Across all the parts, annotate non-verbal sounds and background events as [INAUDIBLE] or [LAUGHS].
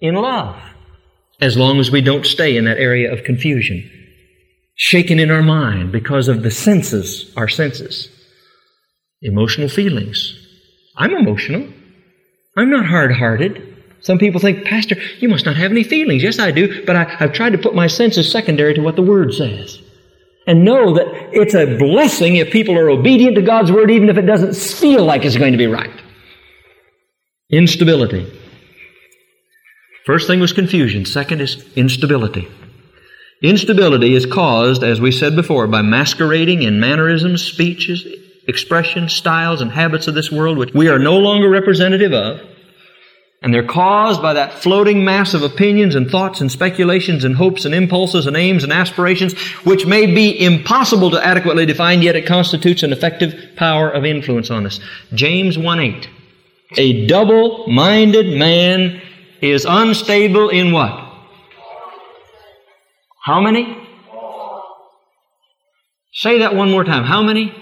in love. As long as we don't stay in that area of confusion. Shaken in our mind because of the senses, our senses. Emotional feelings. I'm emotional. I'm not hard hearted. Some people think, Pastor, you must not have any feelings. Yes, I do, but I, have tried to put my senses secondary to what the Word says. And know that it's a blessing if people are obedient to God's Word, even if it doesn't feel like it's going to be right. Instability. First thing was confusion. Second is instability. Instability is caused, as we said before, by masquerading in mannerisms, speeches, expressions, styles, and habits of this world, which we are no longer representative of. And they're caused by that floating mass of opinions and thoughts and speculations and hopes and impulses and aims and aspirations, which may be impossible to adequately define, yet it constitutes an effective power of influence on us. James 1 8. A double minded man is unstable in what? How many? Say that one more time. How many?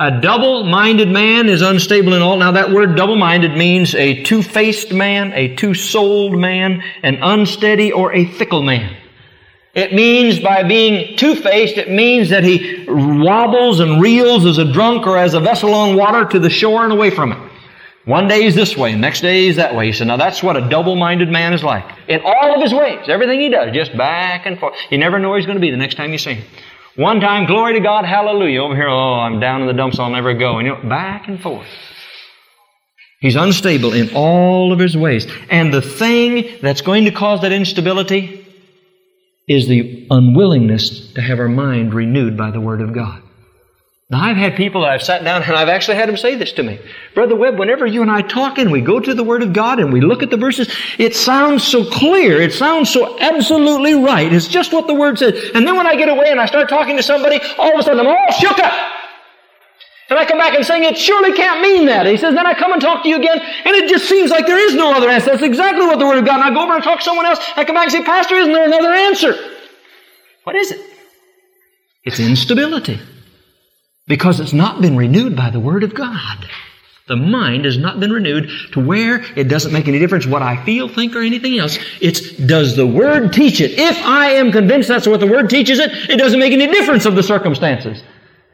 A double minded man is unstable in all. Now, that word double minded means a two faced man, a two souled man, an unsteady or a fickle man. It means by being two faced, it means that he wobbles and reels as a drunk or as a vessel on water to the shore and away from it. One day he's this way, next day he's that way. He said, now that's what a double-minded man is like. In all of his ways, everything he does, just back and forth. You never know where he's going to be the next time you see him. One time, glory to God, hallelujah. Over here, oh, I'm down in the dumps, I'll never go. And you know, back and forth. He's unstable in all of his ways. And the thing that's going to cause that instability is the unwillingness to have our mind renewed by the Word of God. Now, I've had people I've sat down and I've actually had them say this to me. Brother Webb, whenever you and I talk and we go to the Word of God and we look at the verses, it sounds so clear. It sounds so absolutely right. It's just what the Word says. And then when I get away and I start talking to somebody, all of a sudden I'm all shook up. And I come back and saying, it surely can't mean that. he says, then I come and talk to you again, and it just seems like there is no other answer. That's exactly what the Word of God. And I go over and talk to someone else. I come back and say, Pastor, isn't there another answer? What is it? It's instability because it's not been renewed by the Word of God. The mind has not been renewed to where it doesn't make any difference what I feel, think, or anything else. It's does the Word teach it? If I am convinced that's what the Word teaches it, it doesn't make any difference of the circumstances.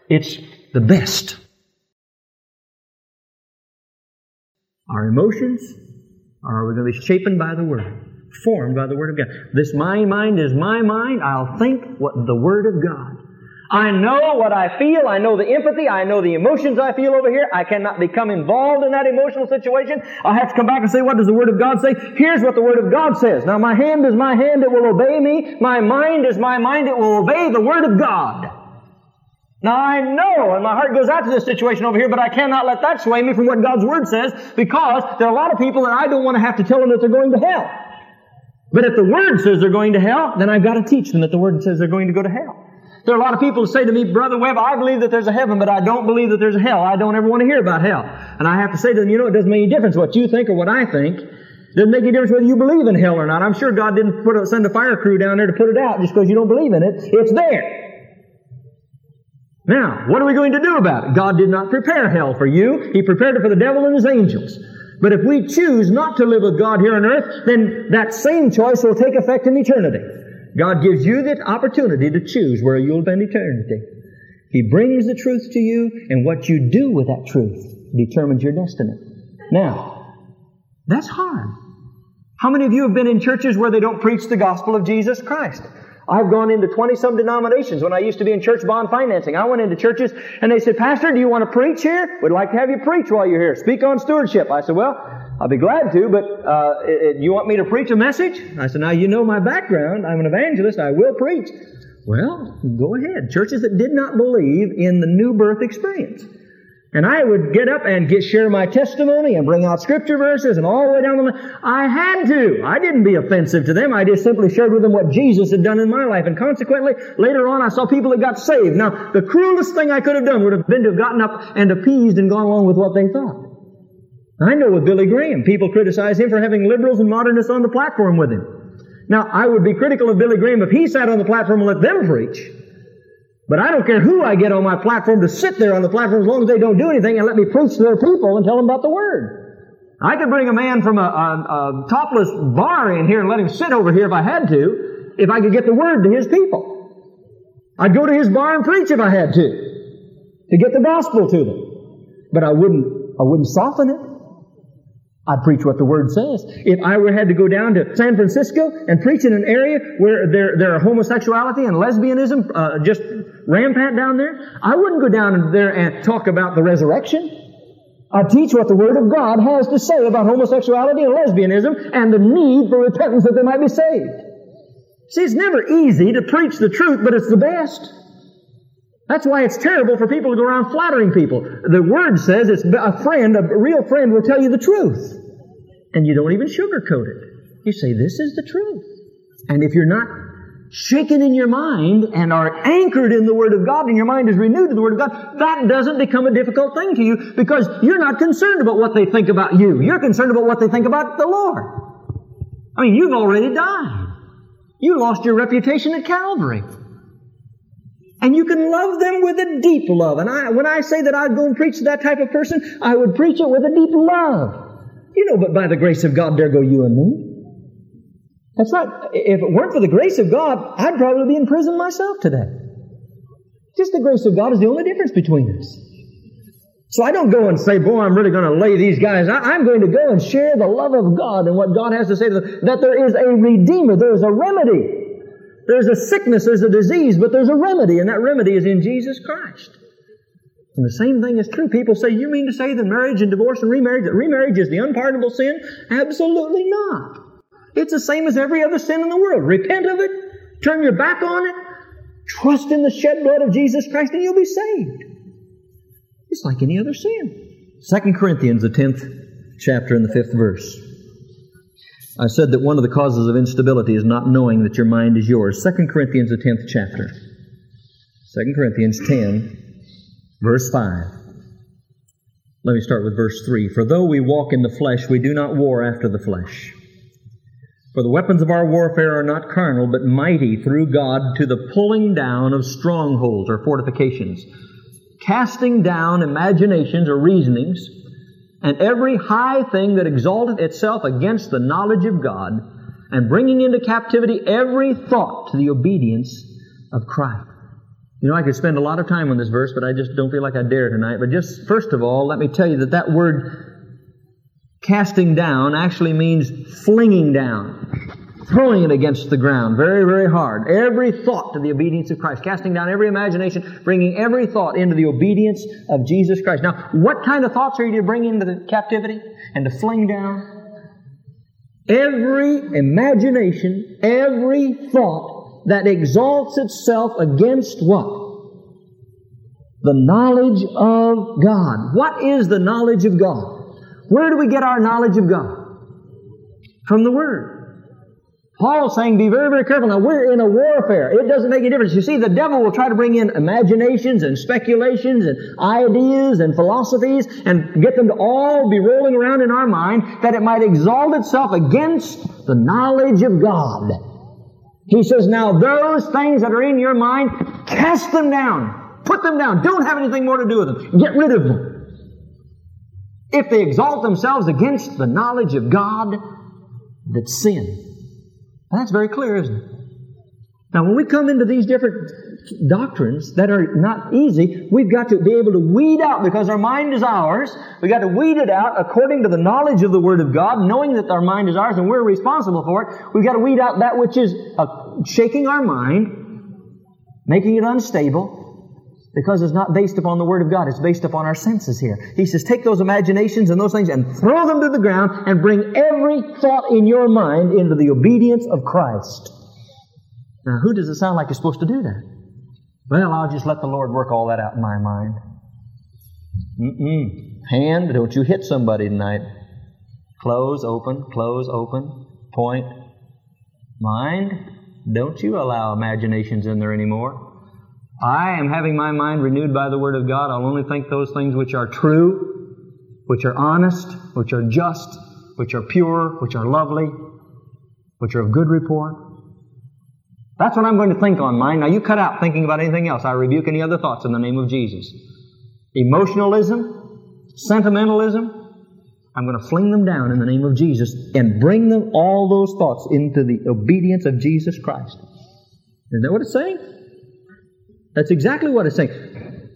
It's the best. Our emotions are we going to be shaped by the Word, formed by the Word of God. This my mind is my mind. I'll think what the Word of God I know what I feel. I know the empathy. I know the emotions I feel over here. I cannot become involved in that emotional situation. I have to come back and say, what does the Word of God say? Here's what the Word of God says. Now my hand is my hand. It will obey me. My mind is my mind. It will obey the Word of God. Now I know, and my heart goes out to this situation over here, but I cannot let that sway me from what God's Word says because there are a lot of people that I don't want to have to tell them that they're going to hell. But if the Word says they're going to hell, then I've got to teach them that the Word says they're going to go to hell. There are a lot of people who say to me, Brother Webb, I believe that there's a heaven, but I don't believe that there's a hell. I don't ever want to hear about hell. And I have to say to them, you know, it doesn't make any difference what you think or what I think. It doesn't make any difference whether you believe in hell or not. I'm sure God didn't a, send a fire crew down there to put it out just because you don't believe in it. It's there. Now, what are we going to do about it? God did not prepare hell for you. He prepared it for the devil and his angels. But if we choose not to live with God here on earth, then that same choice will take effect in eternity. God gives you the opportunity to choose where you'll spend eternity. He brings the truth to you, and what you do with that truth determines your destiny. Now, that's hard. How many of you have been in churches where they don't preach the gospel of Jesus Christ? I've gone into 20 some denominations when I used to be in church bond financing. I went into churches and they said, Pastor, do you want to preach here? We'd like to have you preach while you're here. Speak on stewardship. I said, well, I'll be glad to, but uh, it, you want me to preach a message? I said, now you know my background. I'm an evangelist. I will preach. Well, go ahead. Churches that did not believe in the new birth experience. And I would get up and get share my testimony and bring out scripture verses and all the way down the line. I had to. I didn't be offensive to them. I just simply shared with them what Jesus had done in my life. And consequently, later on, I saw people that got saved. Now, the cruelest thing I could have done would have been to have gotten up and appeased and gone along with what they thought. I know with Billy Graham, people criticize him for having liberals and modernists on the platform with him. Now, I would be critical of Billy Graham if he sat on the platform and let them preach. But I don't care who I get on my platform to sit there on the platform as long as they don't do anything and let me preach to their people and tell them about the Word. I could bring a man from a, a, a topless bar in here and let him sit over here if I had to, if I could get the word to his people. I'd go to his bar and preach if I had to, to get the gospel to them. But I wouldn't, I wouldn't soften it. I'd preach what the Word says. If I were had to go down to San Francisco and preach in an area where there, there are homosexuality and lesbianism uh, just rampant down there, I wouldn't go down there and talk about the resurrection. I'd teach what the Word of God has to say about homosexuality and lesbianism and the need for repentance that they might be saved. See, it's never easy to preach the truth, but it's the best. That's why it's terrible for people to go around flattering people. The Word says it's a friend, a real friend will tell you the truth. And you don't even sugarcoat it. You say, this is the truth. And if you're not shaken in your mind and are anchored in the Word of God and your mind is renewed to the Word of God, that doesn't become a difficult thing to you because you're not concerned about what they think about you. You're concerned about what they think about the Lord. I mean, you've already died. You lost your reputation at Calvary. And you can love them with a deep love. And I, when I say that I'd go and preach to that type of person, I would preach it with a deep love. You know, but by the grace of God, there go you and me. That's right. If it weren't for the grace of God, I'd probably be in prison myself today. Just the grace of God is the only difference between us. So I don't go and say, boy, I'm really going to lay these guys. I, am going to go and share the love of God and what God has to say to them. That there is a redeemer. There is a remedy. There's a sickness, there's a disease, but there's a remedy, and that remedy is in Jesus Christ. And the same thing is true. People say, you mean to say that marriage and divorce and remarriage, that remarriage is the unpardonable sin? Absolutely not. It's the same as every other sin in the world. Repent of it, turn your back on it, trust in the shed blood of Jesus Christ, and you'll be saved. It's like any other sin. 2 Corinthians, the 10th chapter and the 5th verse. I said that one of the causes of instability is not knowing that your mind is yours. 2 Corinthians, the 10th chapter. 2 Corinthians 10, verse 5. Let me start with verse 3. For though we walk in the flesh, we do not war after the flesh. For the weapons of our warfare are not carnal, but mighty through God to the pulling down of strongholds or fortifications, casting down imaginations or reasonings and every high thing that exalteth itself against the knowledge of God, and bringing into captivity every thought to the obedience of Christ. You know, I could spend a lot of time on this verse, but I just don't feel like I dare tonight. But just first of all, let me tell you that that word casting down actually means flinging down throwing it against the ground very, very hard. Every thought to the obedience of Christ, casting down every imagination, bringing every thought into the obedience of Jesus Christ. Now, what kind of thoughts are you to bring into the captivity and to fling down? Every imagination, every thought that exalts itself against what? The knowledge of God. What is the knowledge of God? Where do we get our knowledge of God? From the Word. Paul's saying be very, very careful. Now we're in a warfare. It doesn't make any difference. You see, the devil will try to bring in imaginations and speculations and ideas and philosophies and get them to all be rolling around in our mind that it might exalt itself against the knowledge of God. He says, now those things that are in your mind, cast them down. Put them down. Don't have anything more to do with them. Get rid of them. If they exalt themselves against the knowledge of God, that's sin. That's very clear, isn't it? Now, when we come into these different doctrines that are not easy, we've got to be able to weed out, because our mind is ours, we've got to weed it out according to the knowledge of the Word of God, knowing that our mind is ours and we're responsible for it. We've got to weed out that which is uh, shaking our mind, making it unstable, because it's not based upon the Word of God. It's based upon our senses here. He says, take those imaginations and those things and throw them to the ground and bring every thought in your mind into the obedience of Christ. Now, who does it sound like is supposed to do that? Well, I'll just let the Lord work all that out in my mind. Mm-mm. Hand, don't you hit somebody tonight. Close, open, close, open, point. Mind, don't you allow imaginations in there anymore. I am having my mind renewed by the Word of God. I'll only think those things which are true, which are honest, which are just, which are pure, which are lovely, which are of good report. That's what I'm going to think on mine. Now you cut out thinking about anything else. I rebuke any other thoughts in the name of Jesus. Emotionalism, sentimentalism, I'm going to fling them down in the name of Jesus and bring them all those thoughts into the obedience of Jesus Christ. Isn't that what it's saying? That's exactly what it's saying.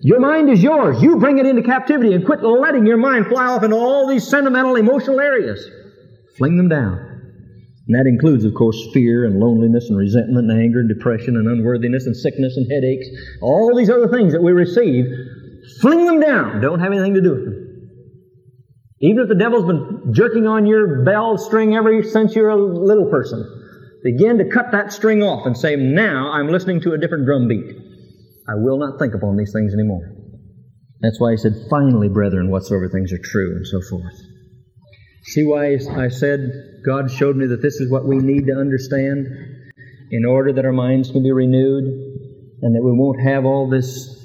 Your mind is yours. You bring it into captivity and quit letting your mind fly off into all these sentimental, emotional areas. Fling them down. And that includes, of course, fear and loneliness and resentment and anger and depression and unworthiness and sickness and headaches. All these other things that we receive. Fling them down. Don't have anything to do with them. Even if the devil's been jerking on your bell string ever since you're a little person, begin to cut that string off and say, now I'm listening to a different drum beat. I will not think upon these things anymore. That's why he said, finally, brethren, whatsoever things are true, and so forth. See why I said God showed me that this is what we need to understand in order that our minds can be renewed and that we won't have all this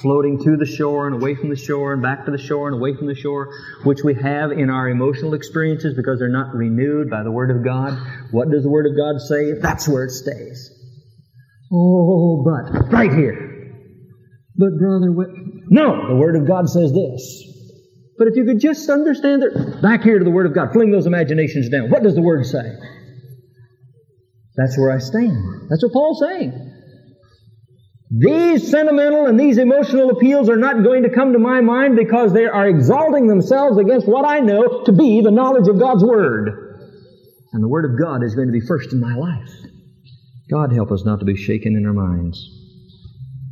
floating to the shore and away from the shore and back to the shore and away from the shore, which we have in our emotional experiences because they're not renewed by the Word of God. What does the Word of God say? That's where it stays. Oh, but right here. But brother, what? no, the Word of God says this. But if you could just understand it, back here to the Word of God, fling those imaginations down. What does the Word say? That's where I stand. That's what Paul's saying. These sentimental and these emotional appeals are not going to come to my mind because they are exalting themselves against what I know to be the knowledge of God's Word. And the Word of God is going to be first in my life. God help us not to be shaken in our minds.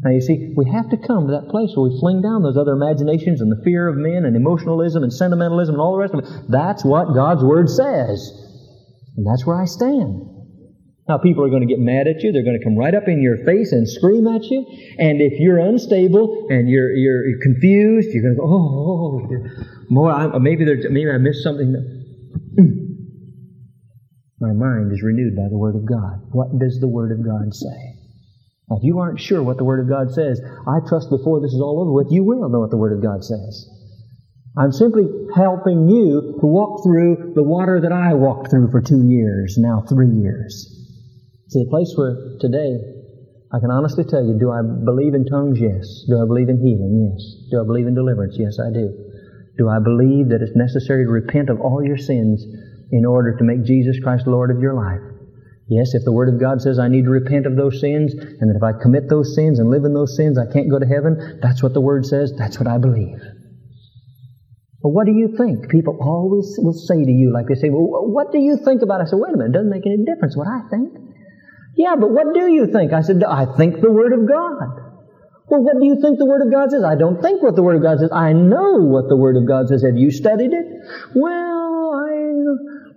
Now you see, we have to come to that place where we fling down those other imaginations and the fear of men and emotionalism and sentimentalism and all the rest of it. That's what God's Word says. And that's where I stand. Now, people are going to get mad at you. They're going to come right up in your face and scream at you. And if you're unstable and you're, you're confused, you're going to go, oh, oh, oh more, I, maybe, maybe I missed something. Mm. My mind is renewed by the Word of God. What does the Word of God say? Now, if you aren't sure what the Word of God says, I trust before this is all over with, you will know what the Word of God says. I'm simply helping you to walk through the water that I walked through for two years, now three years. See, the place where today I can honestly tell you, do I believe in tongues? Yes. Do I believe in healing? Yes. Do I believe in deliverance? Yes, I do. Do I believe that it's necessary to repent of all your sins in order to make Jesus Christ Lord of your life? Yes, if the Word of God says I need to repent of those sins, and that if I commit those sins and live in those sins, I can't go to heaven, that's what the Word says, that's what I believe. But what do you think? People always will say to you, like they say, well, what do you think about it? I said, wait a minute, it doesn't make any difference what I think. Yeah, but what do you think? I said, I think the Word of God. Well, what do you think the Word of God says? I don't think what the Word of God says. I know what the Word of God says. Have you studied it? Well, I,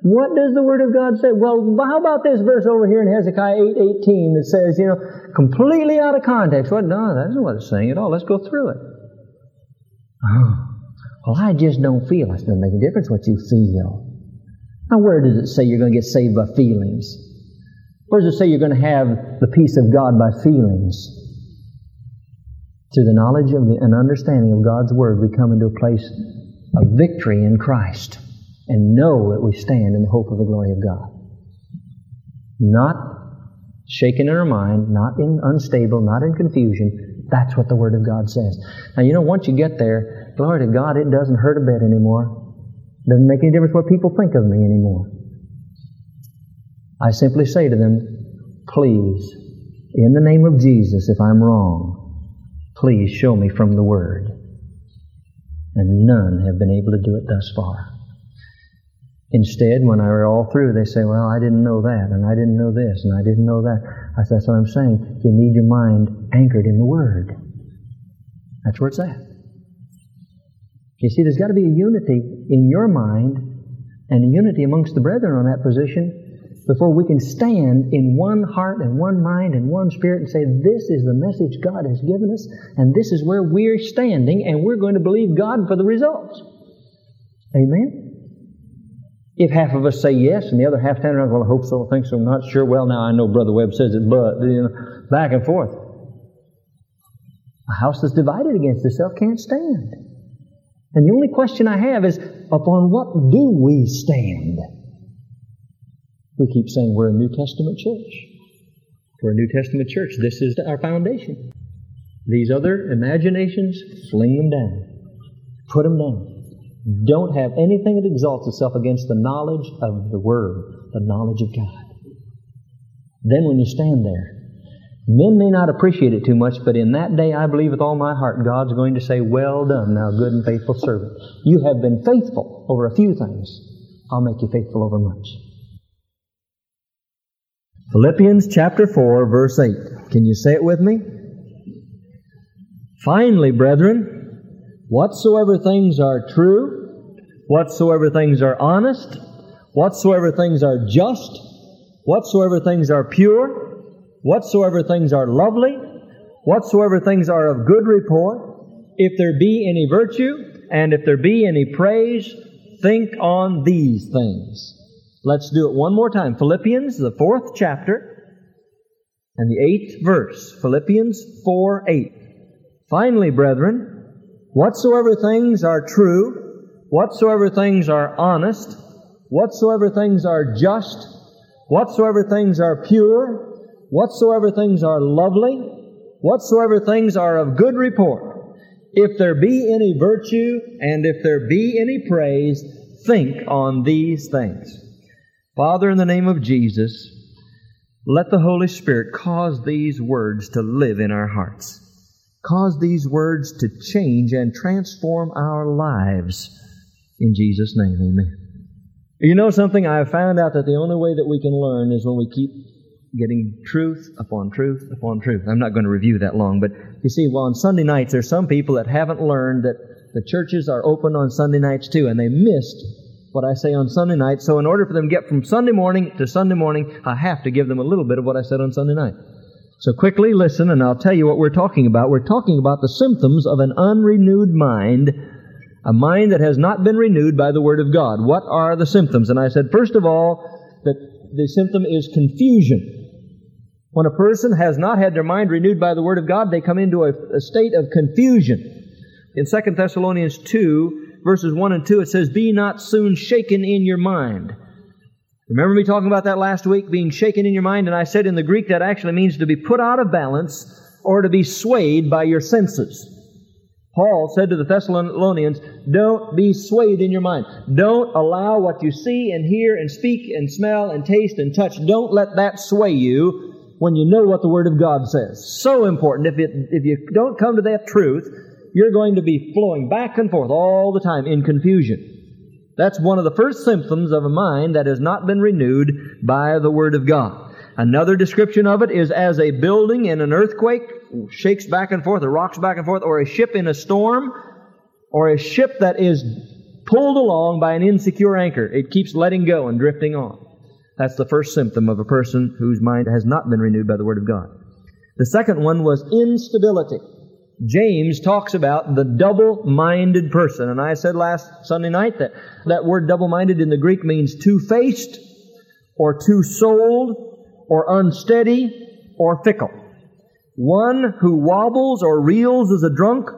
what does the Word of God say? Well, how about this verse over here in Hezekiah 8, 18 that says, you know, completely out of context. What? No, that's not what it's saying at all. Let's go through it. Oh, well, I just don't feel. It doesn't make a difference what you feel. Now, where does it say you're going to get saved by feelings? Where does it say you're going to have the peace of God by feelings? Through the knowledge of the, and understanding of God's Word, we come into a place of victory in Christ and know that we stand in the hope of the glory of God. Not shaken in our mind, not in unstable, not in confusion. That's what the Word of God says. Now, you know, once you get there, glory to God, it doesn't hurt a bit anymore. It Doesn't make any difference what people think of me anymore. I simply say to them, please, in the name of Jesus, if I'm wrong, please show me from the Word. And none have been able to do it thus far. Instead, when I are all through, they say, well, I didn't know that, and I didn't know this, and I didn't know that. I said, that's what I'm saying. You need your mind anchored in the Word. That's where it's at. You see, there's got to be a unity in your mind and a unity amongst the brethren on that position before we can stand in one heart and one mind and one spirit and say, This is the message God has given us, and this is where we're standing, and we're going to believe God for the results. Amen? If half of us say yes and the other half turn around, well, I hope so, I think so, I'm not sure. Well, now I know Brother Webb says it, but, you know, back and forth. A house that's divided against itself can't stand. And the only question I have is, upon what do we stand? We keep saying we're a New Testament church. We're a New Testament church. This is our foundation. These other imaginations, fling them down. Put them down. Don't have anything that exalts itself against the knowledge of the Word, the knowledge of God. Then when you stand there, men may not appreciate it too much, but in that day, I believe with all my heart, God's going to say, Well done, thou good and faithful servant. You have been faithful over a few things. I'll make you faithful over much. Philippians chapter 4, verse 8. Can you say it with me? Finally, brethren, whatsoever things are true, whatsoever things are honest, whatsoever things are just, whatsoever things are pure, whatsoever things are lovely, whatsoever things are of good report, if there be any virtue, and if there be any praise, think on these things. Let's do it one more time. Philippians, the fourth chapter, and the eighth verse. Philippians 4 8. Finally, brethren, whatsoever things are true, whatsoever things are honest, whatsoever things are just, whatsoever things are pure, whatsoever things are lovely, whatsoever things are of good report, if there be any virtue and if there be any praise, think on these things. Father, in the name of Jesus, let the Holy Spirit cause these words to live in our hearts. Cause these words to change and transform our lives. In Jesus' name, amen. You know something? I have found out that the only way that we can learn is when we keep getting truth upon truth upon truth. I'm not going to review that long, but you see, well, on Sunday nights, there's some people that haven't learned that the churches are open on Sunday nights too, and they missed what I say on Sunday night. So in order for them to get from Sunday morning to Sunday morning, I have to give them a little bit of what I said on Sunday night. So quickly listen and I'll tell you what we're talking about. We're talking about the symptoms of an unrenewed mind, a mind that has not been renewed by the Word of God. What are the symptoms? And I said, first of all, that the symptom is confusion. When a person has not had their mind renewed by the Word of God, they come into a, a state of confusion. In 2 Thessalonians 2, verses 1 and 2, it says, Be not soon shaken in your mind. Remember me talking about that last week, being shaken in your mind? And I said in the Greek that actually means to be put out of balance or to be swayed by your senses. Paul said to the Thessalonians, don't be swayed in your mind. Don't allow what you see and hear and speak and smell and taste and touch. Don't let that sway you when you know what the Word of God says. So important. If, it, if you don't come to that truth, you're going to be flowing back and forth all the time in confusion. That's one of the first symptoms of a mind that has not been renewed by the Word of God. Another description of it is as a building in an earthquake shakes back and forth or rocks back and forth, or a ship in a storm, or a ship that is pulled along by an insecure anchor. It keeps letting go and drifting on. That's the first symptom of a person whose mind has not been renewed by the Word of God. The second one was instability. James talks about the double-minded person. And I said last Sunday night that that word double-minded in the Greek means two-faced, or two-souled, or unsteady, or fickle. One who wobbles or reels as a drunk,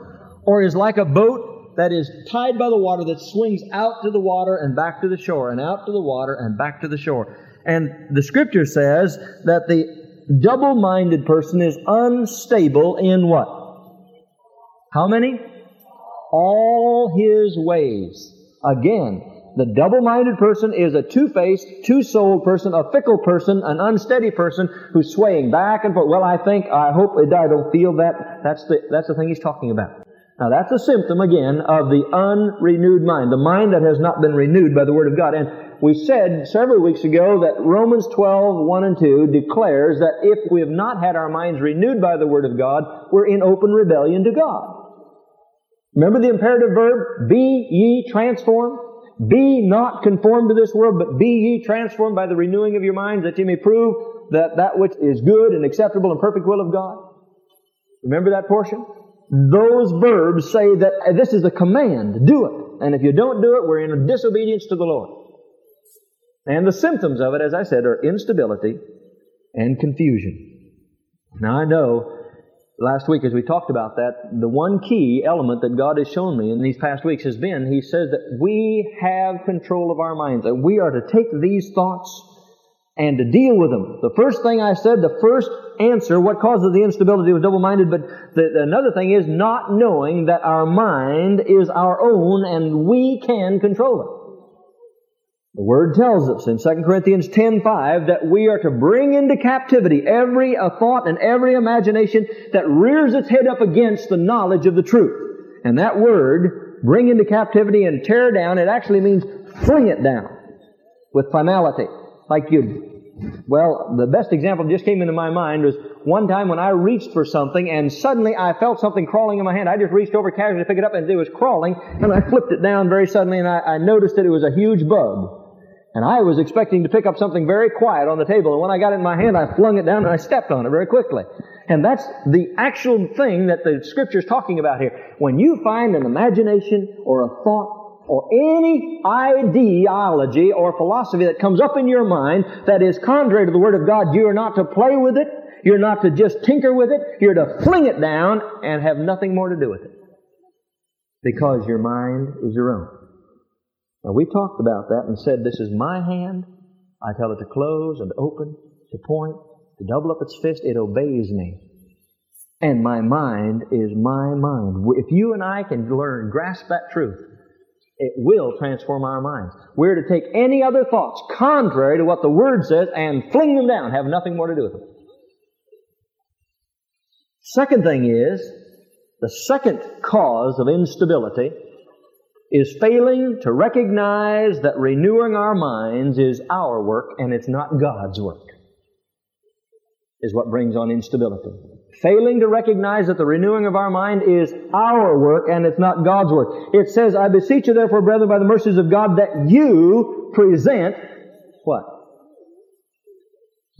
or is like a boat that is tied by the water that swings out to the water and back to the shore, and out to the water and back to the shore. And the scripture says that the double-minded person is unstable in what? How many? All his ways. Again, the double-minded person is a two-faced, two-souled person, a fickle person, an unsteady person who's swaying back and forth. Well, I think, I hope, I don't feel that. That's the, that's the thing he's talking about. Now that's a symptom, again, of the unrenewed mind. The mind that has not been renewed by the Word of God. And we said several weeks ago that Romans 12, 1 and 2 declares that if we have not had our minds renewed by the Word of God, we're in open rebellion to God. Remember the imperative verb? Be ye transformed. Be not conformed to this world, but be ye transformed by the renewing of your minds that ye may prove that that which is good and acceptable and perfect will of God. Remember that portion? Those verbs say that this is a command. Do it. And if you don't do it, we're in disobedience to the Lord. And the symptoms of it, as I said, are instability and confusion. Now I know last week as we talked about that, the one key element that God has shown me in these past weeks has been, He says that we have control of our minds, and we are to take these thoughts and to deal with them. The first thing I said, the first answer, what causes the instability was double-minded, but the, another thing is not knowing that our mind is our own and we can control it. The Word tells us in 2 Corinthians 10.5 that we are to bring into captivity every thought and every imagination that rears its head up against the knowledge of the truth. And that word, bring into captivity and tear down, it actually means fling it down with finality. Like you well, the best example just came into my mind was one time when I reached for something and suddenly I felt something crawling in my hand. I just reached over casually to pick it up and it was crawling and I flipped it down very suddenly and I, I noticed that it was a huge bug. And I was expecting to pick up something very quiet on the table and when I got it in my hand I flung it down and I stepped on it very quickly. And that's the actual thing that the scripture is talking about here. When you find an imagination or a thought or any ideology or philosophy that comes up in your mind that is contrary to the Word of God, you are not to play with it. You're not to just tinker with it. You're to fling it down and have nothing more to do with it. Because your mind is your own. Now we talked about that and said, this is my hand. I tell it to close and open, to point, to double up its fist. It obeys me. And my mind is my mind. If you and I can learn, grasp that truth, it will transform our minds. We're to take any other thoughts contrary to what the Word says and fling them down, have nothing more to do with them. Second thing is, the second cause of instability is failing to recognize that renewing our minds is our work and it's not God's work, is what brings on instability. Failing to recognize that the renewing of our mind is our work and it's not God's work. It says, I beseech you therefore, brethren, by the mercies of God, that you present what?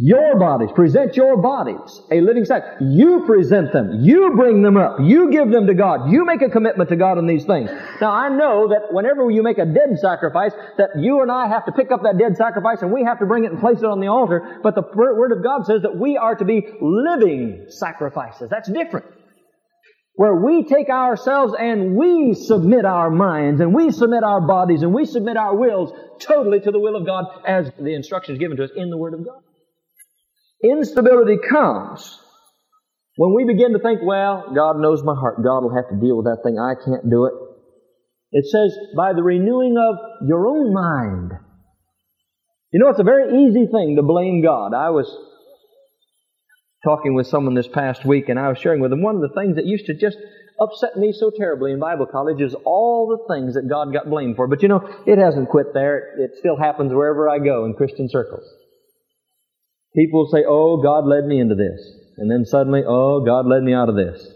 Your bodies, present your bodies, a living sacrifice. You present them. You bring them up. You give them to God. You make a commitment to God on these things. Now I know that whenever you make a dead sacrifice, that you and I have to pick up that dead sacrifice and we have to bring it and place it on the altar. But the Word of God says that we are to be living sacrifices. That's different where we take ourselves and we submit our minds and we submit our bodies and we submit our wills totally to the will of God as the instructions given to us in the Word of God. Instability comes when we begin to think, well, God knows my heart. God will have to deal with that thing. I can't do it. It says, by the renewing of your own mind. You know, it's a very easy thing to blame God. I was talking with someone this past week and I was sharing with them one of the things that used to just upset me so terribly in Bible college is all the things that God got blamed for. But you know, it hasn't quit there. It still happens wherever I go in Christian circles. People say, oh, God led me into this. And then suddenly, oh, God led me out of this.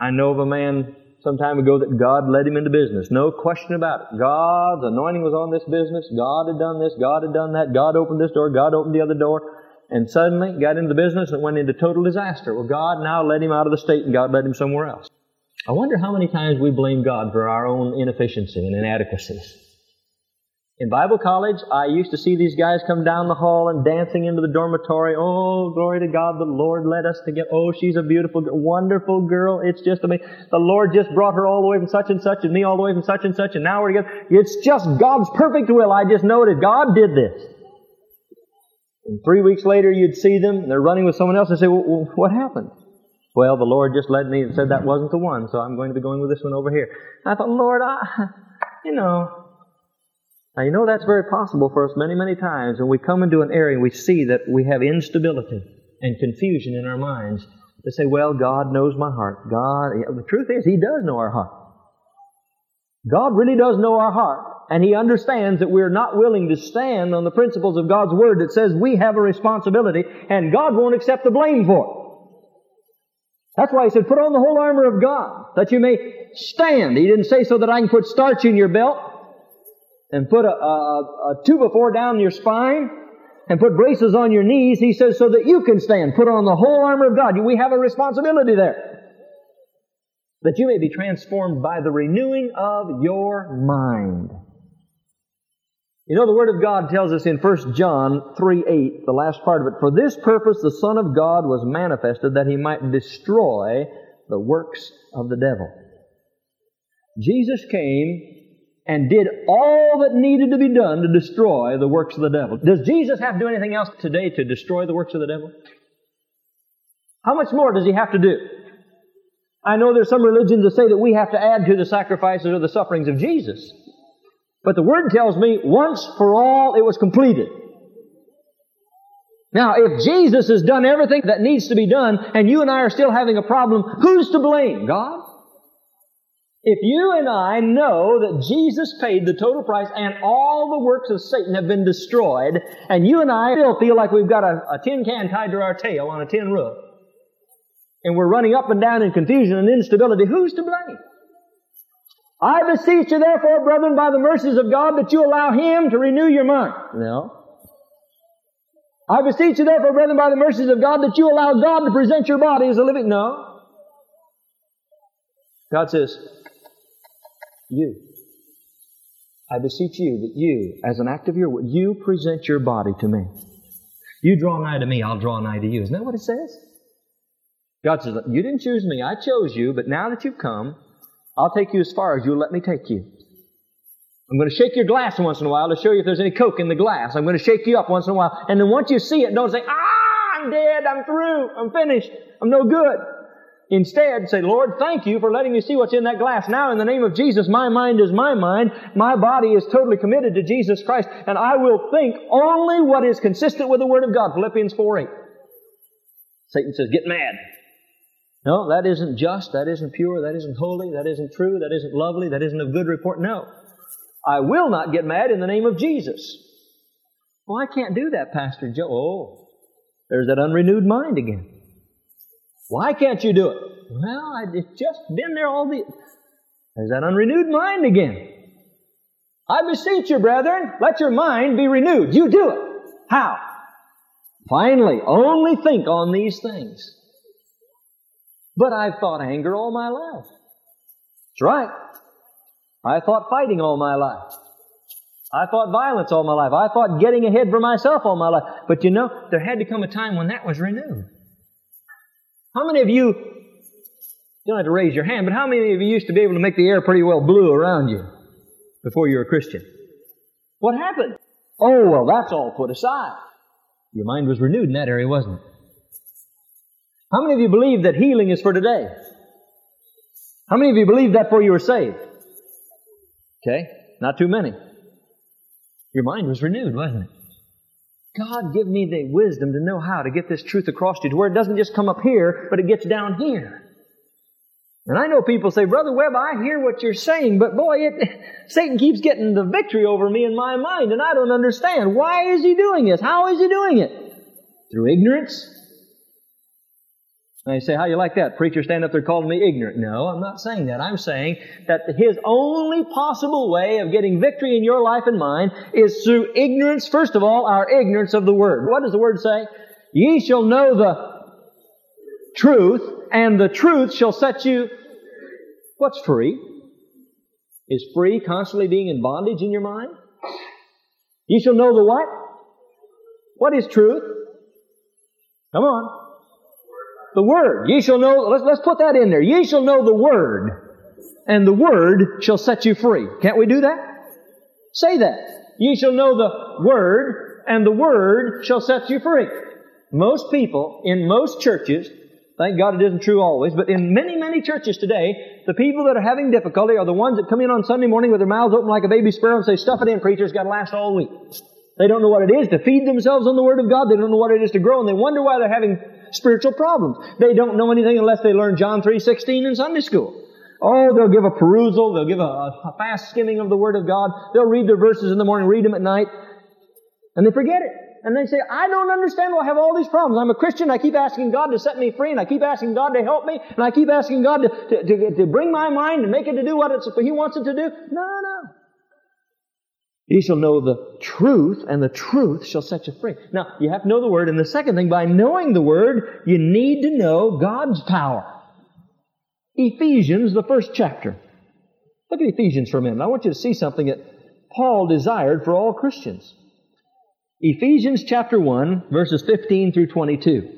I know of a man some time ago that God led him into business. No question about it. God's anointing was on this business. God had done this. God had done that. God opened this door. God opened the other door. And suddenly got into the business and went into total disaster. Well, God now led him out of the state and God led him somewhere else. I wonder how many times we blame God for our own inefficiency and inadequacies. In Bible college, I used to see these guys come down the hall and dancing into the dormitory. Oh, glory to God, the Lord led us to get, oh, she's a beautiful, wonderful girl. It's just amazing. The Lord just brought her all the way from such and such and me all the way from such and such and now we're together. It's just God's perfect will. I just know it. God did this. And three weeks later, you'd see them, and they're running with someone else and say, well, what happened? Well, the Lord just led me and said that wasn't the one, so I'm going to be going with this one over here. I thought, Lord, I, you know, now you know that's very possible for us many, many times when we come into an area and we see that we have instability and confusion in our minds. To say, well, God knows my heart. God, the truth is, He does know our heart. God really does know our heart, and He understands that we're not willing to stand on the principles of God's Word that says we have a responsibility, and God won't accept the blame for it. That's why He said, put on the whole armor of God, that you may stand. He didn't say so that I can put starch in your belt, and put a, a, a two before down your spine and put braces on your knees, he says, so that you can stand. Put on the whole armor of God. We have a responsibility there. That you may be transformed by the renewing of your mind. You know, the Word of God tells us in 1 John 3 8, the last part of it, For this purpose the Son of God was manifested that he might destroy the works of the devil. Jesus came and did all that needed to be done to destroy the works of the devil. Does Jesus have to do anything else today to destroy the works of the devil? How much more does he have to do? I know there's some religions that say that we have to add to the sacrifices or the sufferings of Jesus. But the Word tells me once for all it was completed. Now, if Jesus has done everything that needs to be done and you and I are still having a problem, who's to blame? God? If you and I know that Jesus paid the total price and all the works of Satan have been destroyed, and you and I still feel like we've got a, a tin can tied to our tail on a tin roof, and we're running up and down in confusion and instability, who's to blame? I beseech you therefore, brethren, by the mercies of God, that you allow Him to renew your mind. No. I beseech you therefore, brethren, by the mercies of God, that you allow God to present your body as a living. No. God says, you. I beseech you that you, as an act of your will, you present your body to me. You draw nigh to me, I'll draw nigh to you. Isn't that what it says? God says, You didn't choose me, I chose you, but now that you've come, I'll take you as far as you'll let me take you. I'm going to shake your glass once in a while to show you if there's any coke in the glass. I'm going to shake you up once in a while. And then once you see it, don't say, Ah, I'm dead, I'm through, I'm finished, I'm no good. Instead, say, Lord, thank you for letting me see what's in that glass. Now, in the name of Jesus, my mind is my mind. My body is totally committed to Jesus Christ, and I will think only what is consistent with the Word of God. Philippians 4 8. Satan says, get mad. No, that isn't just, that isn't pure, that isn't holy, that isn't true, that isn't lovely, that isn't of good report. No. I will not get mad in the name of Jesus. Well, I can't do that, Pastor Joe. Oh, there's that unrenewed mind again. Why can't you do it? Well, I've just been there all the. There's that unrenewed mind again. I beseech you, brethren, let your mind be renewed. You do it. How? Finally, only think on these things. But I've thought anger all my life. That's right. I thought fighting all my life. I thought violence all my life. I thought getting ahead for myself all my life. But you know, there had to come a time when that was renewed. How many of you, you don't have to raise your hand, but how many of you used to be able to make the air pretty well blue around you before you were a Christian? What happened? Oh, well, that's all put aside. Your mind was renewed in that area, wasn't it? How many of you believe that healing is for today? How many of you believe that before you were saved? Okay, not too many. Your mind was renewed, wasn't it? God, give me the wisdom to know how to get this truth across to you to where it doesn't just come up here, but it gets down here. And I know people say, Brother Webb, I hear what you're saying, but boy, it, [LAUGHS] Satan keeps getting the victory over me in my mind, and I don't understand. Why is he doing this? How is he doing it? Through ignorance? Now you say, how you like that? Preacher stand up there calling me ignorant. No, I'm not saying that. I'm saying that his only possible way of getting victory in your life and mine is through ignorance, first of all, our ignorance of the Word. What does the Word say? Ye shall know the truth, and the truth shall set you... What's free? Is free constantly being in bondage in your mind? Ye shall know the what? What is truth? Come on. The Word. Ye shall know, let's, let's put that in there. Ye shall know the Word, and the Word shall set you free. Can't we do that? Say that. Ye shall know the Word, and the Word shall set you free. Most people in most churches, thank God it isn't true always, but in many, many churches today, the people that are having difficulty are the ones that come in on Sunday morning with their mouths open like a baby sparrow and say, stuff it in, preacher, it's got to last all week. They don't know what it is to feed themselves on the Word of God. They don't know what it is to grow, and they wonder why they're having spiritual problems. They don't know anything unless they learn John 3.16 in Sunday school. Oh, they'll give a perusal, they'll give a, a fast skimming of the Word of God, they'll read their verses in the morning, read them at night, and they forget it. And they say, I don't understand why I have all these problems. I'm a Christian, I keep asking God to set me free, and I keep asking God to help me, and I keep asking God to, to, to, to bring my mind and make it to do what He wants it to do. No, no. Ye shall know the truth, and the truth shall set you free. Now, you have to know the Word, and the second thing, by knowing the Word, you need to know God's power. Ephesians, the first chapter. Look at Ephesians for a minute. I want you to see something that Paul desired for all Christians. Ephesians chapter 1, verses 15 through 22.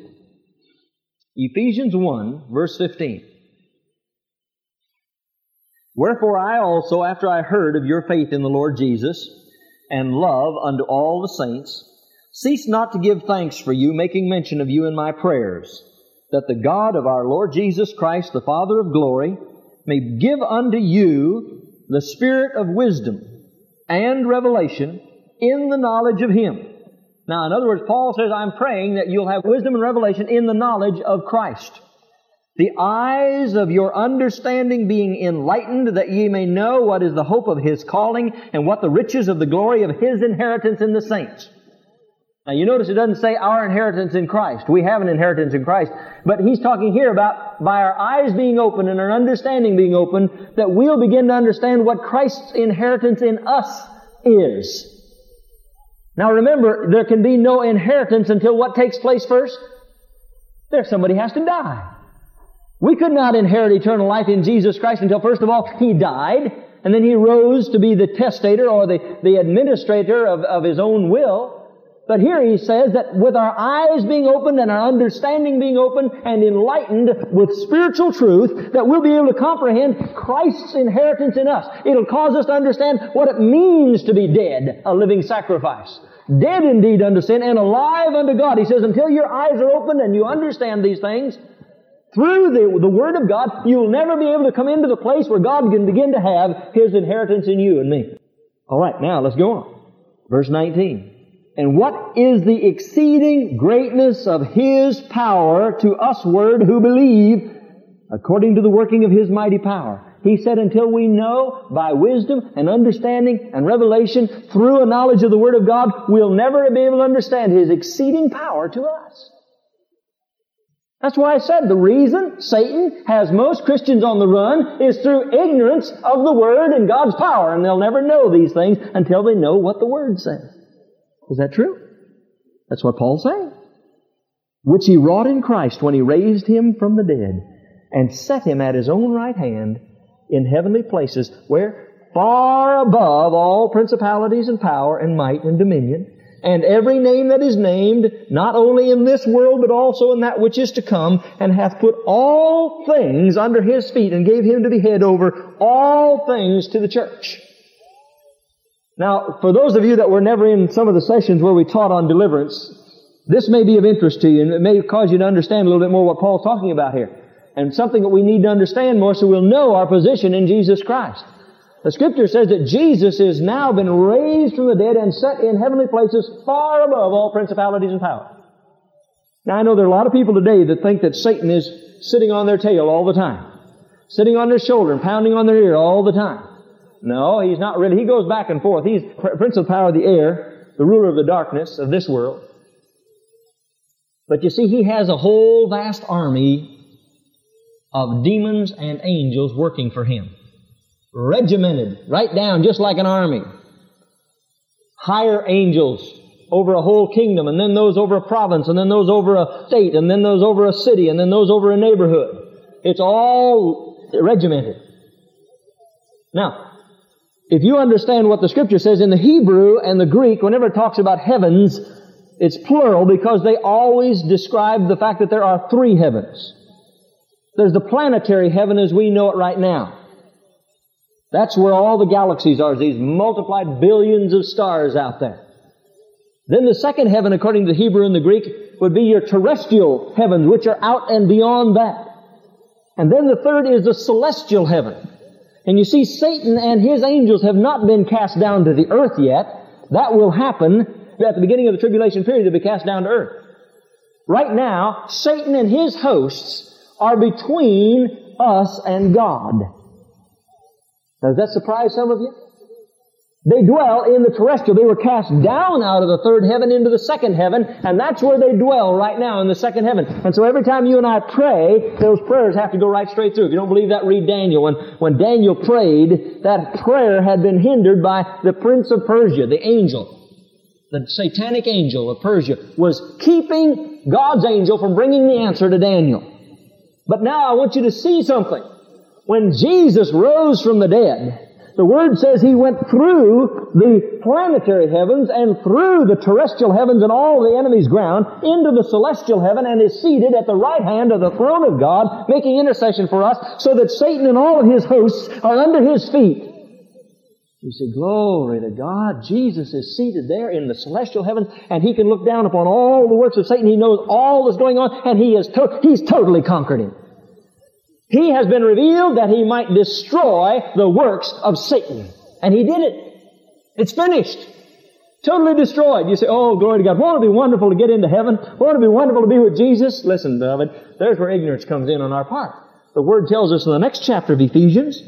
Ephesians 1, verse 15. Wherefore I also, after I heard of your faith in the Lord Jesus, and love unto all the saints, cease not to give thanks for you, making mention of you in my prayers, that the God of our Lord Jesus Christ, the Father of glory, may give unto you the spirit of wisdom and revelation in the knowledge of Him. Now, in other words, Paul says, I'm praying that you'll have wisdom and revelation in the knowledge of Christ. The eyes of your understanding being enlightened, that ye may know what is the hope of His calling, and what the riches of the glory of His inheritance in the saints. Now you notice it doesn't say our inheritance in Christ. We have an inheritance in Christ. But he's talking here about by our eyes being open and our understanding being open, that we'll begin to understand what Christ's inheritance in us is. Now remember, there can be no inheritance until what takes place first? There somebody has to die. We could not inherit eternal life in Jesus Christ until first of all He died, and then He rose to be the testator or the, the administrator of, of His own will. But here he says that with our eyes being opened and our understanding being opened and enlightened with spiritual truth, that we'll be able to comprehend Christ's inheritance in us. It'll cause us to understand what it means to be dead, a living sacrifice. Dead indeed unto sin and alive unto God. He says, until your eyes are opened and you understand these things, through the, the Word of God, you'll never be able to come into the place where God can begin to have His inheritance in you and me. Alright, now let's go on. Verse 19. And what is the exceeding greatness of His power to usward who believe according to the working of His mighty power? He said, until we know by wisdom and understanding and revelation through a knowledge of the Word of God, we'll never be able to understand His exceeding power to us. That's why I said the reason Satan has most Christians on the run is through ignorance of the Word and God's power, and they'll never know these things until they know what the Word says. Is that true? That's what Paul's saying. Which he wrought in Christ when he raised him from the dead and set him at his own right hand in heavenly places where far above all principalities and power and might and dominion and every name that is named, not only in this world, but also in that which is to come, and hath put all things under his feet, and gave him to be head over all things to the church. Now, for those of you that were never in some of the sessions where we taught on deliverance, this may be of interest to you, and it may cause you to understand a little bit more what Paul's talking about here. And something that we need to understand more so we'll know our position in Jesus Christ. The scripture says that Jesus is now been raised from the dead and set in heavenly places far above all principalities and powers. Now I know there are a lot of people today that think that Satan is sitting on their tail all the time. Sitting on their shoulder and pounding on their ear all the time. No, he's not really. He goes back and forth. He's prince of the power of the air, the ruler of the darkness of this world. But you see, he has a whole vast army of demons and angels working for him. Regimented, right down, just like an army. Higher angels over a whole kingdom, and then those over a province, and then those over a state, and then those over a city, and then those over a neighborhood. It's all regimented. Now, if you understand what the scripture says in the Hebrew and the Greek, whenever it talks about heavens, it's plural because they always describe the fact that there are three heavens. There's the planetary heaven as we know it right now. That's where all the galaxies are, these multiplied billions of stars out there. Then the second heaven, according to the Hebrew and the Greek, would be your terrestrial heavens, which are out and beyond that. And then the third is the celestial heaven. And you see, Satan and his angels have not been cast down to the earth yet. That will happen at the beginning of the tribulation period. They'll be cast down to earth. Right now, Satan and his hosts are between us and God. Now, does that surprise some of you? They dwell in the terrestrial. They were cast down out of the third heaven into the second heaven, and that's where they dwell right now in the second heaven. And so every time you and I pray, those prayers have to go right straight through. If you don't believe that, read Daniel. When, when Daniel prayed, that prayer had been hindered by the prince of Persia, the angel. The satanic angel of Persia was keeping God's angel from bringing the answer to Daniel. But now I want you to see something. When Jesus rose from the dead, The Word says He went through the planetary heavens and through the terrestrial heavens and all the enemy's ground into the celestial heaven and is seated at the right hand of the throne of God, making intercession for us, so that Satan and all of his hosts are under His feet. You say, glory to God. Jesus is seated there in the celestial heavens and He can look down upon all the works of Satan. He knows all that's going on and He is to- He's totally conquered him. He has been revealed that He might destroy the works of Satan. And He did it. It's finished. Totally destroyed. You say, oh, glory to God. Won't it be wonderful to get into heaven? Won't it be wonderful to be with Jesus? Listen, beloved, there's where ignorance comes in on our part. The Word tells us in the next chapter of Ephesians,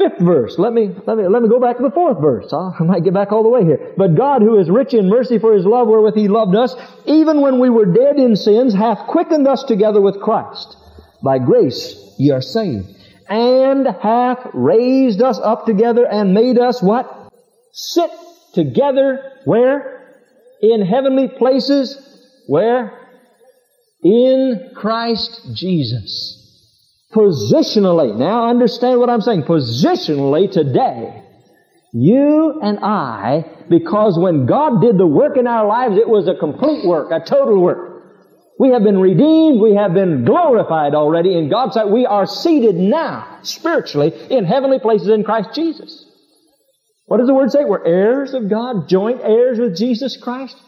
Fifth verse. Let me, let me, let me go back to the fourth verse. I'll, I might get back all the way here. But God, who is rich in mercy for His love wherewith He loved us, even when we were dead in sins, hath quickened us together with Christ. By grace ye are saved. And hath raised us up together and made us what? Sit together where? In heavenly places. Where? In Christ Jesus. Positionally, now understand what I'm saying. Positionally today, you and I, because when God did the work in our lives, it was a complete work, a total work. We have been redeemed, we have been glorified already in God's sight. We are seated now, spiritually, in heavenly places in Christ Jesus. What does the Word say? We're heirs of God, joint heirs with Jesus Christ.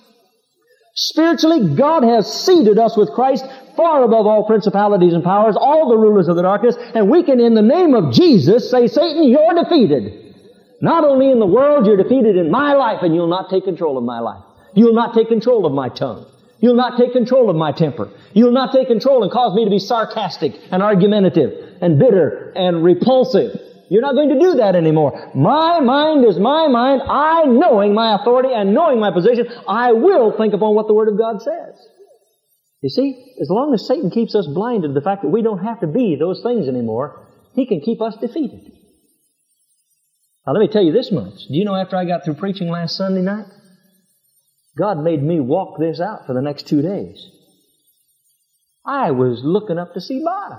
Spiritually, God has seated us with Christ far above all principalities and powers, all the rulers of the darkness, and we can, in the name of Jesus, say, Satan, you're defeated. Not only in the world, you're defeated in my life, and you'll not take control of my life. You'll not take control of my tongue. You'll not take control of my temper. You'll not take control and cause me to be sarcastic and argumentative and bitter and repulsive. You're not going to do that anymore. My mind is my mind. I, knowing my authority and knowing my position, I will think upon what the Word of God says. You see, as long as Satan keeps us blinded to the fact that we don't have to be those things anymore, he can keep us defeated. Now let me tell you this much. Do you know after I got through preaching last Sunday night? God made me walk this out for the next two days. I was looking up to see bottom.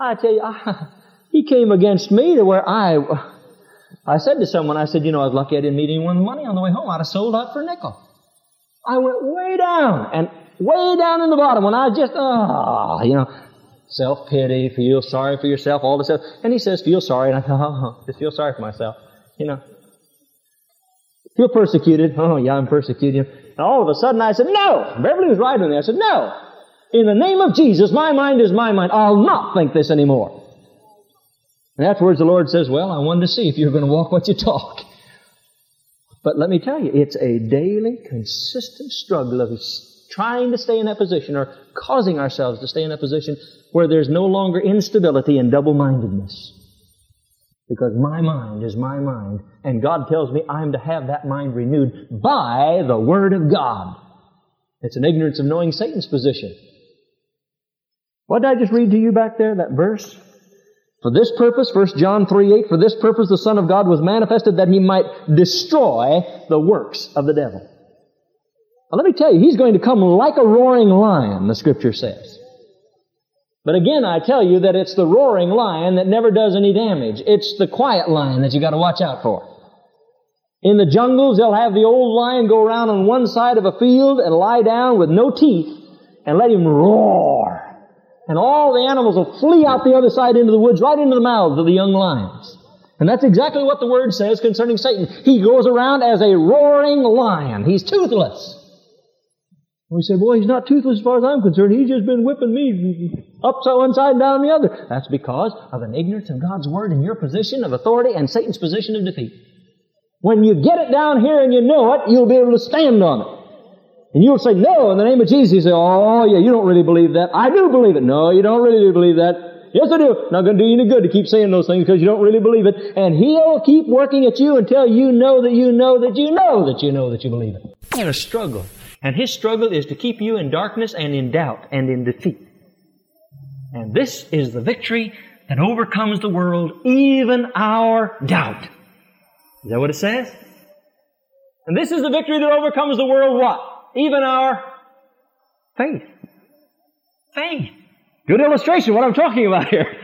I tell you, I, [LAUGHS] he came against me to where I, I said to someone, I said, you know, I was lucky I didn't meet anyone with money on the way home. I'd have sold out for a nickel. I went way down and way down in the bottom when I just, ah, oh, you know, self pity, feel sorry for yourself, all this stuff. And he says, feel sorry. And I thought, [LAUGHS] oh, just feel sorry for myself. You know, feel persecuted. Oh, yeah, I'm persecuted. And all of a sudden I said, no. Beverly was right with me. I said, no. In the name of Jesus, my mind is my mind. I'll not think this anymore. And afterwards the Lord says, well, I wanted to see if you're going to walk what you talk. But let me tell you, it's a daily, consistent struggle of trying to stay in that position or causing ourselves to stay in that position where there's no longer instability and double-mindedness. Because my mind is my mind, and God tells me I'm to have that mind renewed by the Word of God. It's an ignorance of knowing Satan's position. What did I just read to you back there, that verse? For this purpose, 1 John 3 8, for this purpose the Son of God was manifested that he might destroy the works of the devil. Now let me tell you, he's going to come like a roaring lion, the scripture says. But again, I tell you that it's the roaring lion that never does any damage. It's the quiet lion that you gotta watch out for. In the jungles, they'll have the old lion go around on one side of a field and lie down with no teeth and let him roar. And all the animals will flee out the other side into the woods, right into the mouths of the young lions. And that's exactly what the word says concerning Satan. He goes around as a roaring lion. He's toothless. We say, boy, he's not toothless as far as I'm concerned. He's just been whipping me upside one side down the other. That's because of an ignorance of God's Word and your position of authority and Satan's position of defeat. When you get it down here and you know it, you'll be able to stand on it. And you'll say, no, in the name of Jesus. You say, oh, yeah, you don't really believe that. I do believe it. No, you don't really believe that. Yes, I do. Not going to do you any good to keep saying those things because you don't really believe it. And he'll keep working at you until you know that you know that you know that you know that you believe it. In a struggle. And his struggle is to keep you in darkness and in doubt and in defeat. And this is the victory that overcomes the world, even our doubt. Is that what it says? And this is the victory that overcomes the world what? Even our faith. Faith. Good illustration what I'm talking about here.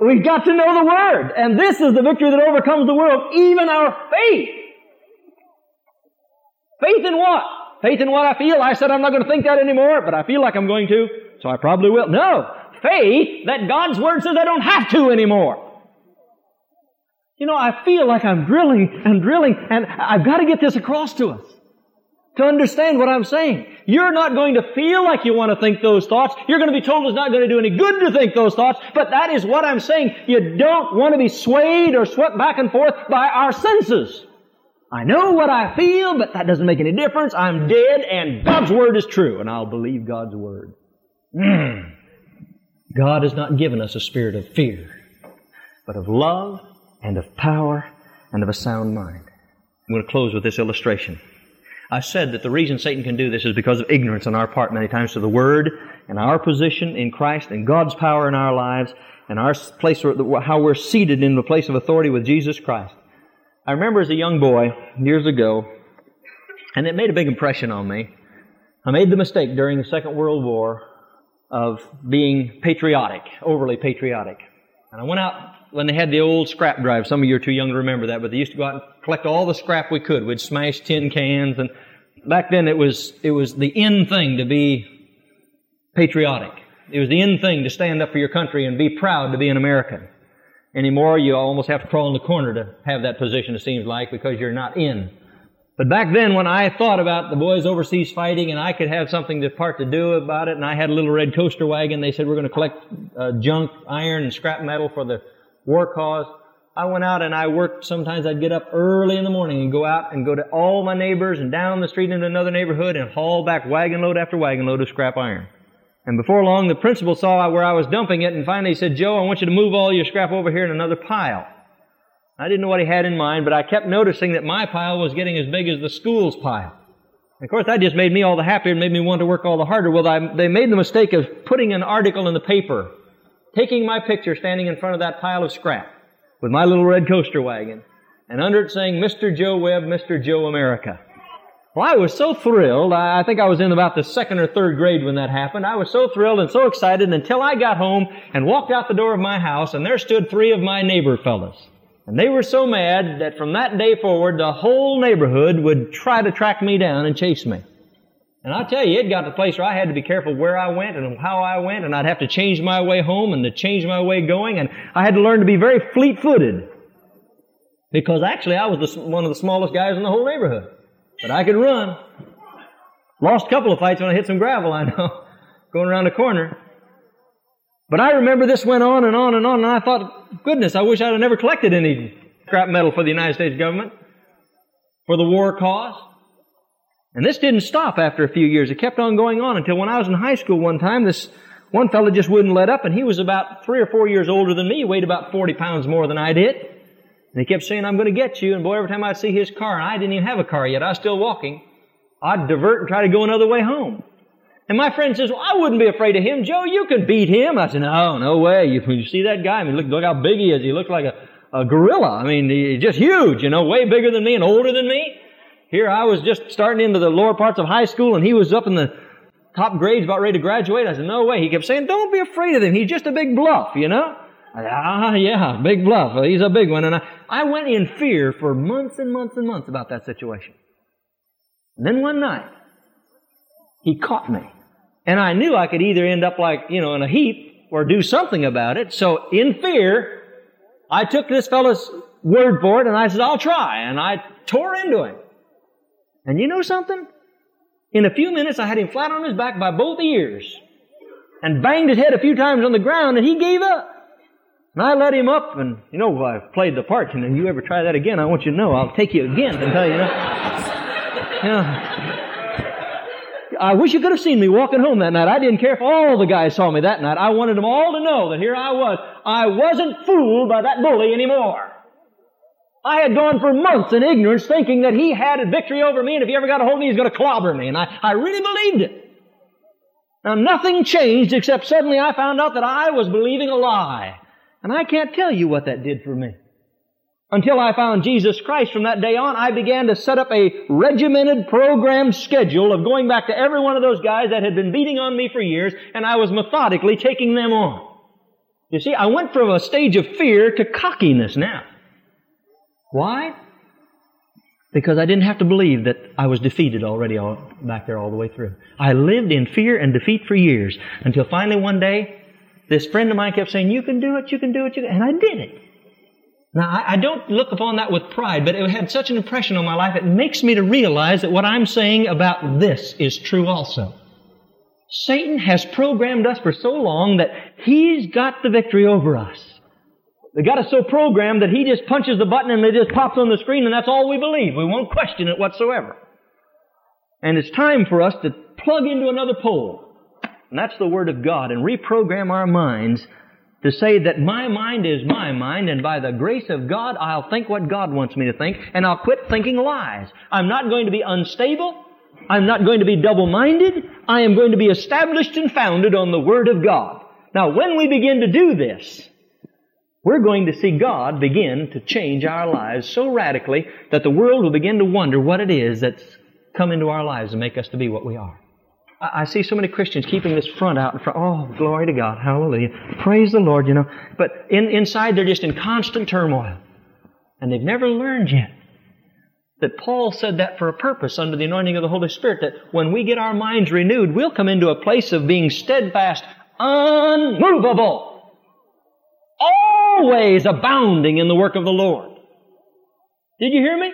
We've got to know the Word. And this is the victory that overcomes the world, even our faith. Faith in what? Faith in what I feel. I said I'm not going to think that anymore, but I feel like I'm going to, so I probably will. No. Faith that God's Word says I don't have to anymore. You know, I feel like I'm drilling and drilling, and I've got to get this across to us to understand what I'm saying. You're not going to feel like you want to think those thoughts. You're going to be told it's not going to do any good to think those thoughts, but that is what I'm saying. You don't want to be swayed or swept back and forth by our senses. I know what I feel, but that doesn't make any difference. I'm dead and God's Word is true, and I'll believe God's Word. Mm. God has not given us a spirit of fear, but of love and of power and of a sound mind. I'm going to close with this illustration. I said that the reason Satan can do this is because of ignorance on our part many times to the Word and our position in Christ and God's power in our lives and our place, how we're seated in the place of authority with Jesus Christ. I remember as a young boy, years ago, and it made a big impression on me. I made the mistake during the Second World War of being patriotic, overly patriotic. And I went out when they had the old scrap drive. Some of you are too young to remember that, but they used to go out and collect all the scrap we could. We'd smash tin cans, and back then it was it was the in thing to be patriotic. It was the in thing to stand up for your country and be proud to be an American. Anymore, you almost have to crawl in the corner to have that position. It seems like because you're not in. But back then, when I thought about the boys overseas fighting, and I could have something to part to do about it, and I had a little red coaster wagon, they said we're going to collect uh, junk, iron, and scrap metal for the war cause. I went out and I worked. Sometimes I'd get up early in the morning and go out and go to all my neighbors and down the street into another neighborhood and haul back wagon load after wagon load of scrap iron. And before long, the principal saw where I was dumping it and finally said, Joe, I want you to move all your scrap over here in another pile. I didn't know what he had in mind, but I kept noticing that my pile was getting as big as the school's pile. And of course, that just made me all the happier and made me want to work all the harder. Well, they made the mistake of putting an article in the paper taking my picture standing in front of that pile of scrap with my little red coaster wagon and under it saying, Mr. Joe Webb, Mr. Joe America. Well, I was so thrilled. I think I was in about the second or third grade when that happened. I was so thrilled and so excited until I got home and walked out the door of my house and there stood three of my neighbor fellows. And they were so mad that from that day forward, the whole neighborhood would try to track me down and chase me. And I tell you, it got to the place where I had to be careful where I went and how I went, and I'd have to change my way home and to change my way going, and I had to learn to be very fleet-footed. Because actually I was the, one of the smallest guys in the whole neighborhood. But I could run. Lost a couple of fights when I hit some gravel, I know, [LAUGHS] going around a corner. But I remember this went on and on and on, and I thought, goodness, I wish I'd have never collected any scrap metal for the United States government, for the war cause. And this didn't stop after a few years. It kept on going on until when I was in high school one time, this one fellow just wouldn't let up, and he was about three or four years older than me. He weighed about 40 pounds more than I did. And he kept saying, I'm going to get you. And boy, every time I'd see his car, and I didn't even have a car yet, I was still walking, I'd divert and try to go another way home. And my friend says, well, I wouldn't be afraid of him. Joe, you can beat him. I said, no, no way. You, you see that guy? I mean, look, look how big he is. He looks like a, a gorilla. I mean, he's just huge, you know, way bigger than me and older than me. Here I was just starting into the lower parts of high school and he was up in the top grades about ready to graduate. I said, no way. He kept saying, don't be afraid of him. He's just a big bluff, you know? Said, ah, yeah, big bluff. He's a big one. And I, I went in fear for months and months and months about that situation. And then one night, he caught me. And I knew I could either end up like, you know, in a heap or do something about it. So in fear, I took this fellow's word for it and I said, I'll try. And I tore into him. And you know something? In a few minutes, I had him flat on his back by both ears and banged his head a few times on the ground, and he gave up. And I let him up, and you know, I played the part. And if you ever try that again, I want you to know I'll take you again and tell you. [LAUGHS] You know, I wish you could have seen me walking home that night. I didn't care if all the guys saw me that night. I wanted them all to know that here I was. I wasn't fooled by that bully anymore. I had gone for months in ignorance thinking that he had a victory over me and if he ever got a hold of me, he's going to clobber me. And I, I really believed it. Now nothing changed except suddenly I found out that I was believing a lie. And I can't tell you what that did for me. Until I found Jesus Christ from that day on, I began to set up a regimented, programmed schedule of going back to every one of those guys that had been beating on me for years, and I was methodically taking them on. You see, I went from a stage of fear to cockiness now. Why? Because I didn't have to believe that I was defeated already all, back there all the way through. I lived in fear and defeat for years until finally one day, this friend of mine kept saying, you can do it, you can do it, you can, and I did it. Now, I, I don't look upon that with pride, but it had such an impression on my life, it makes me to realize that what I'm saying about this is true also. Satan has programmed us for so long that he's got the victory over us. They got us so programmed that he just punches the button and it just pops on the screen and that's all we believe. We won't question it whatsoever. And it's time for us to plug into another pole. And that's the Word of God and reprogram our minds to say that my mind is my mind and by the grace of God I'll think what God wants me to think and I'll quit thinking lies. I'm not going to be unstable. I'm not going to be double-minded. I am going to be established and founded on the Word of God. Now when we begin to do this, we're going to see God begin to change our lives so radically that the world will begin to wonder what it is that's come into our lives and make us to be what we are. I see so many Christians keeping this front out in front. Oh, glory to God. Hallelujah. Praise the Lord, you know. But in, inside they're just in constant turmoil. And they've never learned yet that Paul said that for a purpose under the anointing of the Holy Spirit, that when we get our minds renewed, we'll come into a place of being steadfast, unmovable always abounding in the work of the Lord. Did you hear me?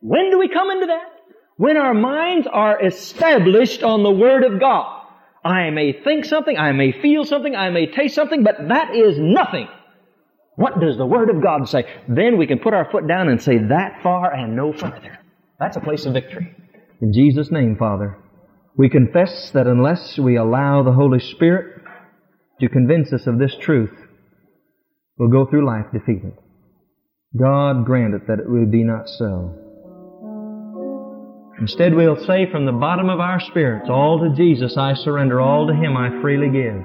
When do we come into that? When our minds are established on the Word of God. I may think something, I may feel something, I may taste something, but that is nothing. What does the Word of God say? Then we can put our foot down and say that far and no further. That's a place of victory. In Jesus' name, Father, we confess that unless we allow the Holy Spirit to convince us of this truth, we'll go through life defeated. God grant it that it would be not so. Instead, we'll say from the bottom of our spirits, all to Jesus I surrender, all to Him I freely give.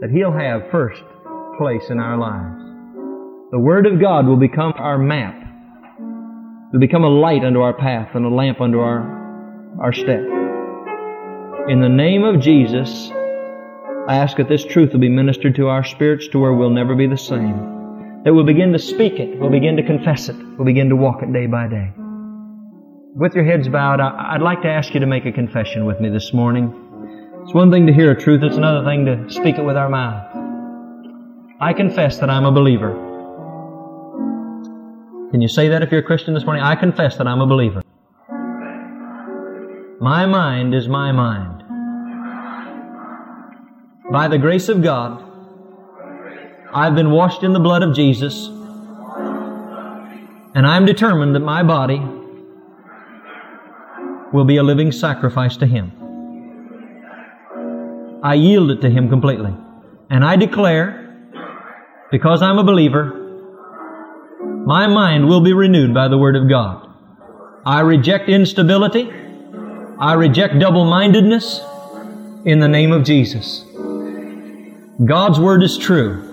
That He'll have first place in our lives. The Word of God will become our map. It will become a light unto our path and a lamp unto our, our step. In the name of Jesus, I ask that this truth will be ministered to our spirits to where we'll never be the same. That we'll begin to speak it, we'll begin to confess it, we'll begin to walk it day by day. With your heads bowed, I'd like to ask you to make a confession with me this morning. It's one thing to hear a truth, it's another thing to speak it with our mouth. I confess that I'm a believer. Can you say that if you're a Christian this morning? I confess that I'm a believer. My mind is my mind. By the grace of God, I've been washed in the blood of Jesus, and I'm determined that my body will be a living sacrifice to Him. I yield it to Him completely. And I declare, because I'm a believer, my mind will be renewed by the Word of God. I reject instability. I reject double-mindedness in the name of Jesus. God's Word is true.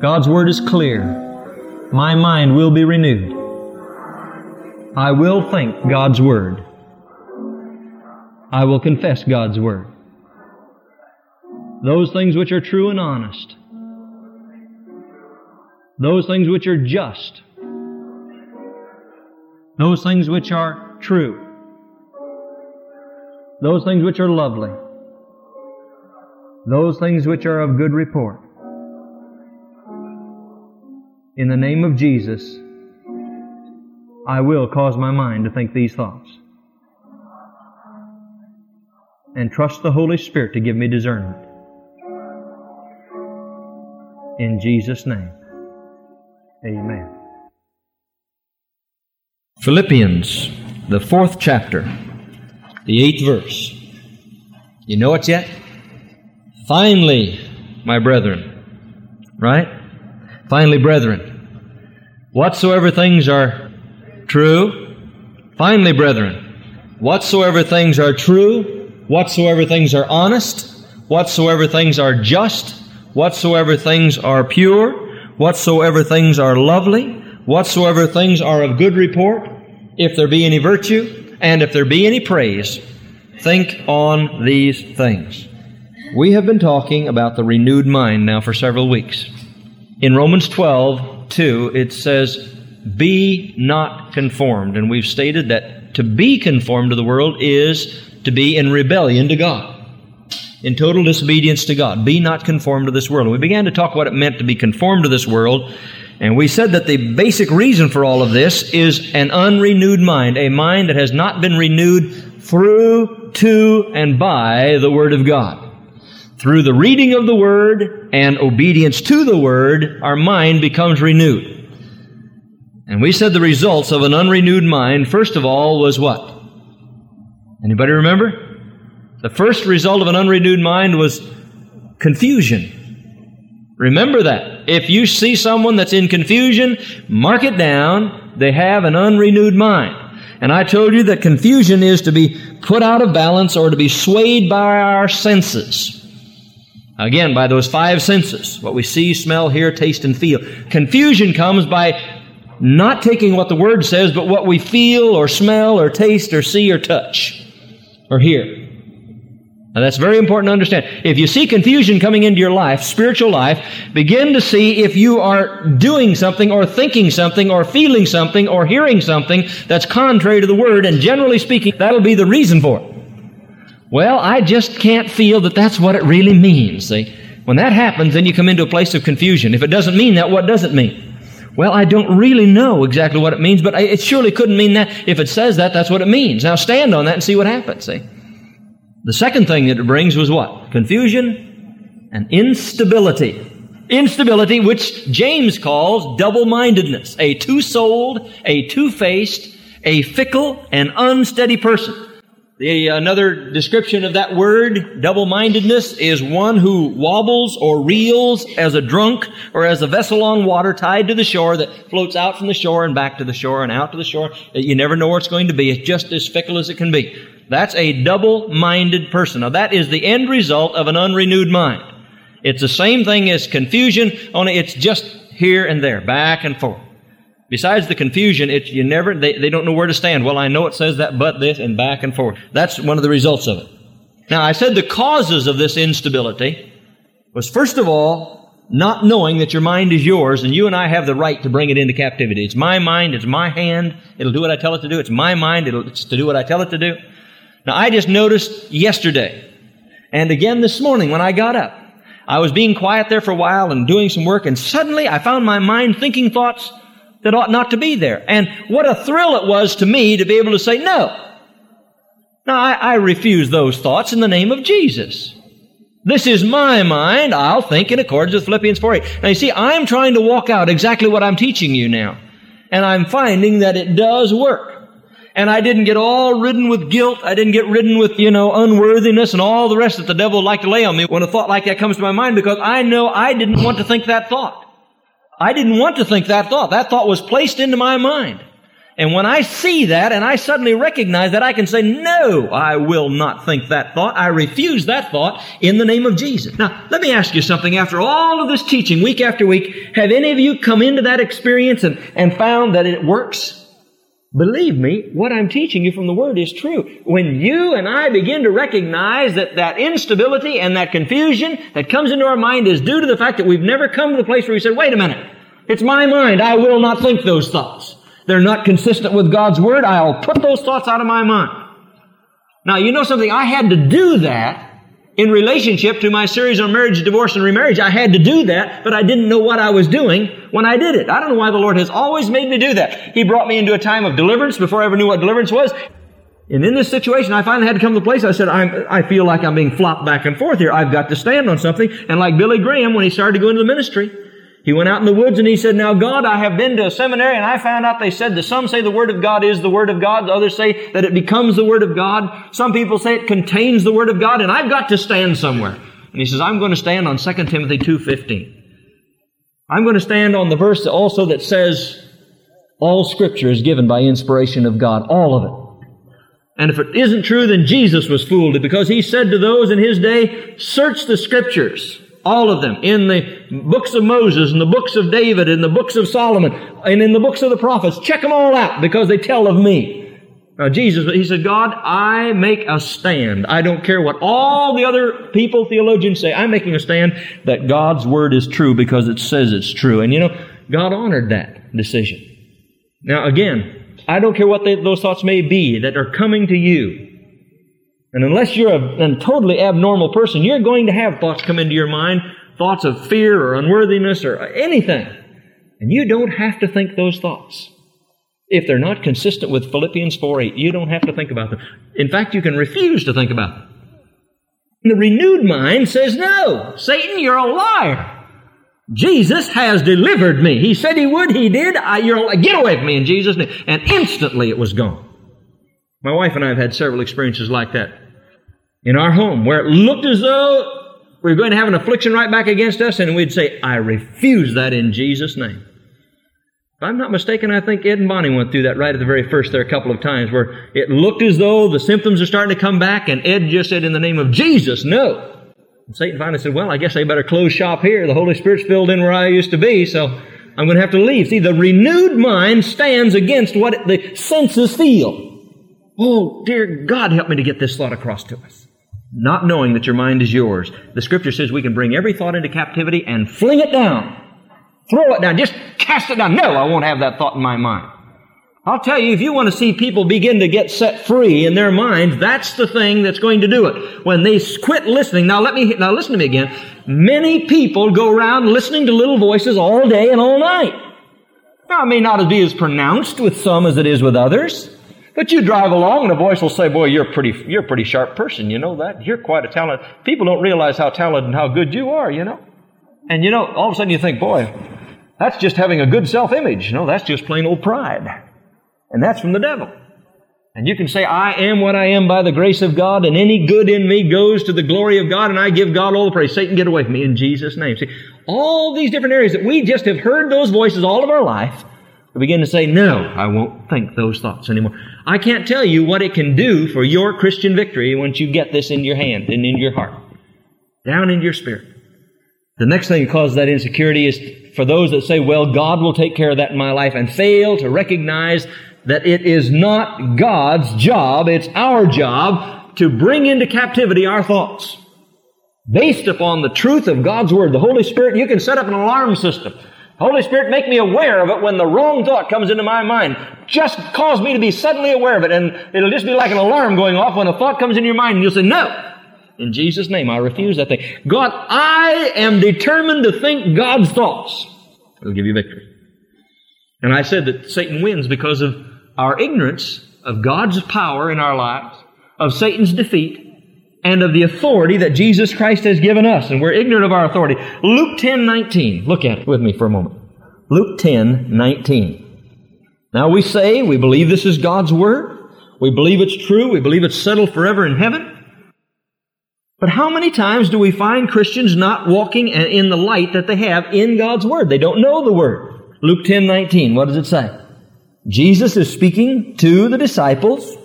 God's Word is clear. My mind will be renewed. I will think God's Word. I will confess God's Word. Those things which are true and honest. Those things which are just. Those things which are true. Those things which are lovely those things which are of good report. In the name of Jesus, I will cause my mind to think these thoughts. And trust the Holy Spirit to give me discernment. In Jesus' name, amen. Philippians, the fourth chapter, the eighth verse. You know it yet? Finally, my brethren, right? Finally, brethren, whatsoever things are true, finally, brethren, whatsoever things are true, whatsoever things are honest, whatsoever things are just, whatsoever things are pure, whatsoever things are lovely, whatsoever things are of good report, if there be any virtue, and if there be any praise, think on these things. We have been talking about the renewed mind now for several weeks. In Romans 12, 2, it says, Be not conformed. And we've stated that to be conformed to the world is to be in rebellion to God, in total disobedience to God. Be not conformed to this world. And we began to talk what it meant to be conformed to this world. And we said that the basic reason for all of this is an unrenewed mind, a mind that has not been renewed through, to, and by the Word of God. Through the reading of the Word and obedience to the Word, our mind becomes renewed. And we said the results of an unrenewed mind, first of all, was what? Anybody remember? The first result of an unrenewed mind was confusion. Remember that. If you see someone that's in confusion, mark it down. They have an unrenewed mind. And I told you that confusion is to be put out of balance or to be swayed by our senses. Again, by those five senses what we see, smell, hear, taste, and feel. Confusion comes by not taking what the Word says, but what we feel, or smell, or taste, or see, or touch, or hear. Now that's very important to understand. If you see confusion coming into your life, spiritual life, begin to see if you are doing something or thinking something or feeling something or hearing something that's contrary to the Word, and generally speaking, that'll be the reason for it. Well, I just can't feel that that's what it really means. See? When that happens, then you come into a place of confusion. If it doesn't mean that, what does it mean? Well, I don't really know exactly what it means, but it surely couldn't mean that. If it says that, that's what it means. Now stand on that and see what happens. See? The second thing that it brings was what? Confusion and instability. Instability, which James calls double-mindedness. A two-souled, a two-faced, a fickle, and unsteady person. The, another description of that word, double-mindedness, is one who wobbles or reels as a drunk or as a vessel on water tied to the shore that floats out from the shore and back to the shore and out to the shore. You never know where it's going to be. It's just as fickle as it can be. That's a double-minded person. Now that is the end result of an unrenewed mind. It's the same thing as confusion, only it's just here and there, back and forth. Besides the confusion, it's you never they, they don't know where to stand. Well, I know it says that, but this, and back and forth. That's one of the results of it. Now, I said the causes of this instability was first of all not knowing that your mind is yours, and you and I have the right to bring it into captivity. It's my mind, it's my hand, it'll do what I tell it to do. It's my mind, it'll, it's to do what I tell it to do. Now, I just noticed yesterday, and again this morning when I got up, I was being quiet there for a while and doing some work, and suddenly I found my mind thinking thoughts that ought not to be there. And what a thrill it was to me to be able to say, no. Now, I, I refuse those thoughts in the name of Jesus. This is my mind. I'll think in accordance with Philippians 4 8. Now, you see, I'm trying to walk out exactly what I'm teaching you now. And I'm finding that it does work. And I didn't get all ridden with guilt. I didn't get ridden with, you know, unworthiness and all the rest that the devil would like to lay on me when a thought like that comes to my mind because I know I didn't want to think that thought. I didn't want to think that thought. That thought was placed into my mind. And when I see that and I suddenly recognize that, I can say, no, I will not think that thought. I refuse that thought in the name of Jesus. Now, let me ask you something. After all of this teaching, week after week, have any of you come into that experience and, and found that it works? Believe me, what I'm teaching you from the Word is true. When you and I begin to recognize that that instability and that confusion that comes into our mind is due to the fact that we've never come to the place where we said, wait a minute, it's my mind, I will not think those thoughts. They're not consistent with God's Word, I'll put those thoughts out of my mind. Now, you know something? I had to do that in relationship to my series on marriage, divorce, and remarriage. I had to do that, but I didn't know what I was doing when I did it. I don't know why the Lord has always made me do that. He brought me into a time of deliverance before I ever knew what deliverance was. And in this situation, I finally had to come to the place I said, I feel like I'm being flopped back and forth here. I've got to stand on something. And like Billy Graham, when he started to go into the ministry, he went out in the woods and he said, Now God, I have been to a seminary and I found out they said that some say the Word of God is the Word of God, the others say that it becomes the Word of God. Some people say it contains the Word of God and I've got to stand somewhere. And he says, I'm going to stand on 2 Timothy 2.15. I'm going to stand on the verse also that says, all scripture is given by inspiration of God. All of it. And if it isn't true, then Jesus was fooled because he said to those in his day, search the scriptures all of them. In the books of Moses, in the books of David, in the books of Solomon, and in the books of the prophets. Check them all out because they tell of me. Now, Jesus, he said, God, I make a stand. I don't care what all the other people, theologians say. I'm making a stand that God's Word is true because it says it's true. And you know, God honored that decision. Now, again, I don't care what they, those thoughts may be that are coming to you. And unless you're a, a totally abnormal person, you're going to have thoughts come into your mind, thoughts of fear or unworthiness or anything. And you don't have to think those thoughts. If they're not consistent with Philippians 4 8, you don't have to think about them. In fact, you can refuse to think about them. The renewed mind says, No, Satan, you're a liar. Jesus has delivered me. He said he would, he did. I, you're, get away from me in Jesus' name. And instantly it was gone. My wife and I have had several experiences like that in our home where it looked as though we were going to have an affliction right back against us, and we'd say, I refuse that in Jesus' name. If I'm not mistaken, I think Ed and Bonnie went through that right at the very first there a couple of times where it looked as though the symptoms are starting to come back and Ed just said in the name of Jesus, no. And Satan finally said, well, I guess I better close shop here. The Holy Spirit's filled in where I used to be, so I'm going to have to leave. See, the renewed mind stands against what the senses feel. Oh, dear God, help me to get this thought across to us. Not knowing that your mind is yours. The scripture says we can bring every thought into captivity and fling it down Throw it down. Just cast it down. No, I won't have that thought in my mind. I'll tell you, if you want to see people begin to get set free in their minds, that's the thing that's going to do it. When they quit listening, now let me, now listen to me again. Many people go around listening to little voices all day and all night. Now, it may not be as pronounced with some as it is with others, but you drive along and a voice will say, boy, you're a pretty, you're a pretty sharp person. You know that? You're quite a talent. People don't realize how talented and how good you are, you know? And you know, all of a sudden you think, boy, that's just having a good self image. No, that's just plain old pride. And that's from the devil. And you can say, I am what I am by the grace of God, and any good in me goes to the glory of God, and I give God all the praise. Satan, get away from me in Jesus' name. See, all these different areas that we just have heard those voices all of our life, we begin to say, no, I won't think those thoughts anymore. I can't tell you what it can do for your Christian victory once you get this in your hand and in your heart, down in your spirit. The next thing that causes that insecurity is for those that say, well, God will take care of that in my life and fail to recognize that it is not God's job, it's our job to bring into captivity our thoughts. Based upon the truth of God's Word, the Holy Spirit, you can set up an alarm system. Holy Spirit, make me aware of it when the wrong thought comes into my mind. Just cause me to be suddenly aware of it, and it'll just be like an alarm going off when a thought comes into your mind, and you'll say, no, in Jesus' name, I refuse that thing. God, I am determined to think God's thoughts. It'll give you victory. And I said that Satan wins because of our ignorance of God's power in our lives, of Satan's defeat, and of the authority that Jesus Christ has given us. And we're ignorant of our authority. Luke 10 19. Look at it with me for a moment. Luke 10 19. Now we say we believe this is God's Word. We believe it's true. We believe it's settled forever in heaven. But how many times do we find Christians not walking in the light that they have in God's Word? They don't know the Word. Luke 10 19, what does it say? Jesus is speaking to the disciples,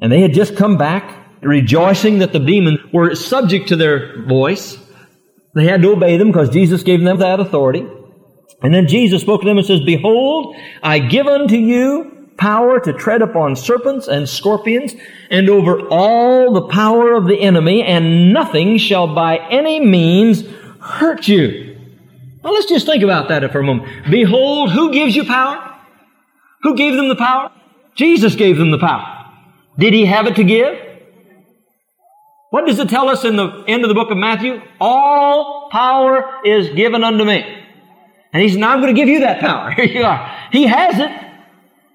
and they had just come back rejoicing that the demons were subject to their voice. They had to obey them because Jesus gave them that authority. And then Jesus spoke to them and says, Behold, I give unto you power to tread upon serpents and scorpions and over all the power of the enemy, and nothing shall by any means hurt you. Well, let's just think about that for a moment. Behold, who gives you power? Who gave them the power? Jesus gave them the power. Did he have it to give? What does it tell us in the end of the book of Matthew? All power is given unto me. And he says, now I'm going to give you that power. [LAUGHS] Here you are. He has it.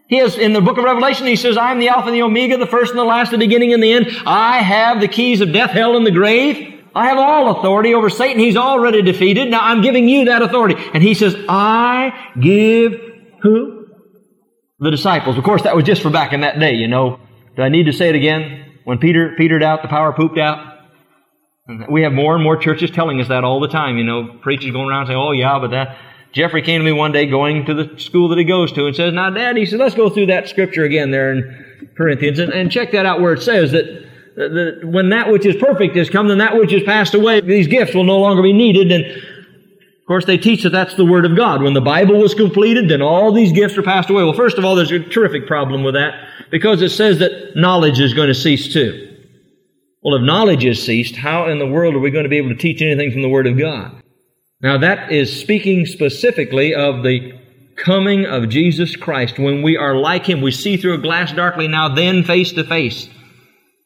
He has, in the book of Revelation, he says, I am the Alpha and the Omega, the first and the last, the beginning and the end. I have the keys of death, hell, and the grave. I have all authority over Satan. He's already defeated. Now I'm giving you that authority. And he says, I give who? The disciples. Of course, that was just for back in that day, you know. Do I need to say it again? When Peter petered out, the power pooped out. We have more and more churches telling us that all the time, you know. Preachers going around saying, oh yeah, but that, Jeffrey came to me one day going to the school that he goes to and says, now dad, he said, let's go through that scripture again there in Corinthians and, and check that out where it says that, that when that which is perfect is come, then that which is passed away, these gifts will no longer be needed. And Of course, they teach that that's the Word of God. When the Bible was completed, then all these gifts are passed away. Well, first of all, there's a terrific problem with that because it says that knowledge is going to cease too. Well, if knowledge has ceased, how in the world are we going to be able to teach anything from the Word of God? Now, that is speaking specifically of the coming of Jesus Christ. When we are like Him, we see through a glass darkly now, then face to face.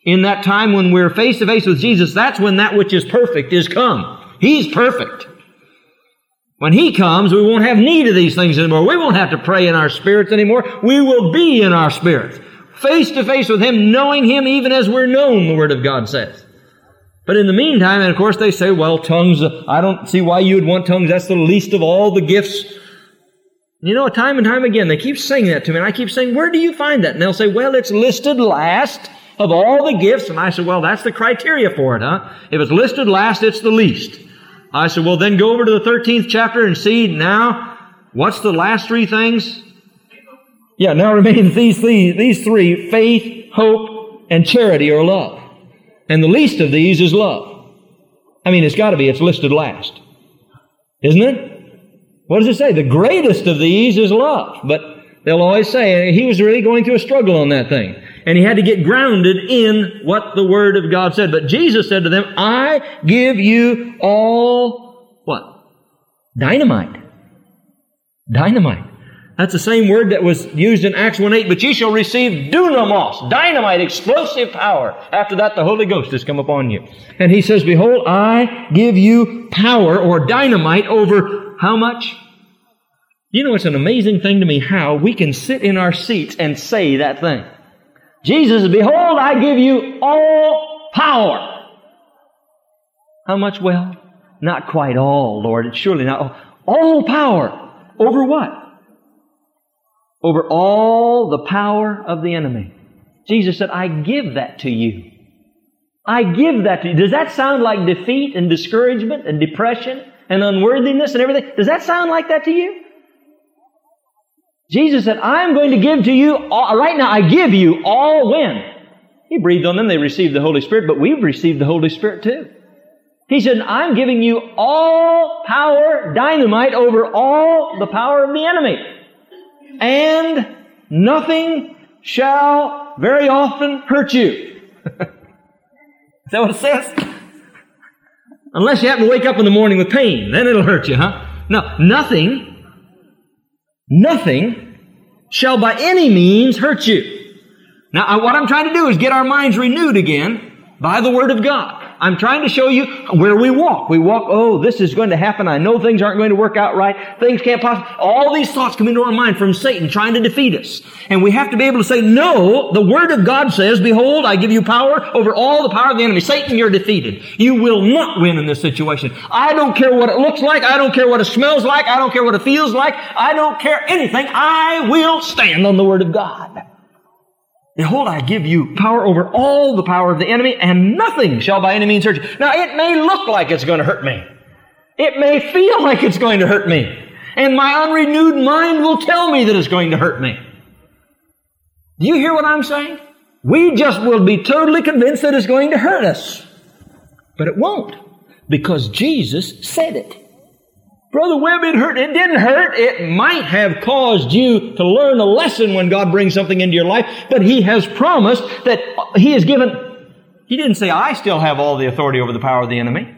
In that time when we're face to face with Jesus, that's when that which is perfect is come. He's perfect. When He comes, we won't have need of these things anymore. We won't have to pray in our spirits anymore. We will be in our spirits. Face to face with Him, knowing Him even as we're known, the Word of God says. But in the meantime, and of course they say, well, tongues, I don't see why you would want tongues. That's the least of all the gifts. You know, time and time again, they keep saying that to me, and I keep saying, where do you find that? And they'll say, well, it's listed last of all the gifts. And I said, well, that's the criteria for it, huh? If it's listed last, it's the least. I said, well, then go over to the 13th chapter and see now what's the last three things? Yeah, now remain [LAUGHS] these, these, these three faith, hope, and charity or love. And the least of these is love. I mean, it's got to be, it's listed last. Isn't it? What does it say? The greatest of these is love. But they'll always say, he was really going through a struggle on that thing. And he had to get grounded in what the Word of God said. But Jesus said to them, I give you all, what? Dynamite. Dynamite. That's the same word that was used in Acts 1 8, but ye shall receive dunamis, dynamite, explosive power. After that, the Holy Ghost has come upon you. And he says, Behold, I give you power or dynamite over how much? You know, it's an amazing thing to me how we can sit in our seats and say that thing. Jesus, behold, I give you all power. How much? Well, not quite all, Lord. It's surely not all. All power. Over what? Over all the power of the enemy. Jesus said, I give that to you. I give that to you. Does that sound like defeat and discouragement and depression and unworthiness and everything? Does that sound like that to you? Jesus said, I'm going to give to you all, right now, I give you all when? He breathed on them, they received the Holy Spirit, but we've received the Holy Spirit too. He said, I'm giving you all power, dynamite over all the power of the enemy. And nothing shall very often hurt you. [LAUGHS] Is that what it says? Unless you happen to wake up in the morning with pain, then it'll hurt you, huh? No, nothing Nothing shall by any means hurt you. Now, what I'm trying to do is get our minds renewed again by the Word of God. I'm trying to show you where we walk. We walk, oh, this is going to happen. I know things aren't going to work out right. Things can't possibly. All these thoughts come into our mind from Satan trying to defeat us. And we have to be able to say, no, the Word of God says, behold, I give you power over all the power of the enemy. Satan, you're defeated. You will not win in this situation. I don't care what it looks like. I don't care what it smells like. I don't care what it feels like. I don't care anything. I will stand on the Word of God. Behold, I give you power over all the power of the enemy, and nothing shall by any means hurt you. Now, it may look like it's going to hurt me. It may feel like it's going to hurt me. And my unrenewed mind will tell me that it's going to hurt me. Do you hear what I'm saying? We just will be totally convinced that it's going to hurt us. But it won't. Because Jesus said it. Brother Webb, it hurt. It didn't hurt. It might have caused you to learn a lesson when God brings something into your life, but He has promised that He has given, He didn't say, I still have all the authority over the power of the enemy.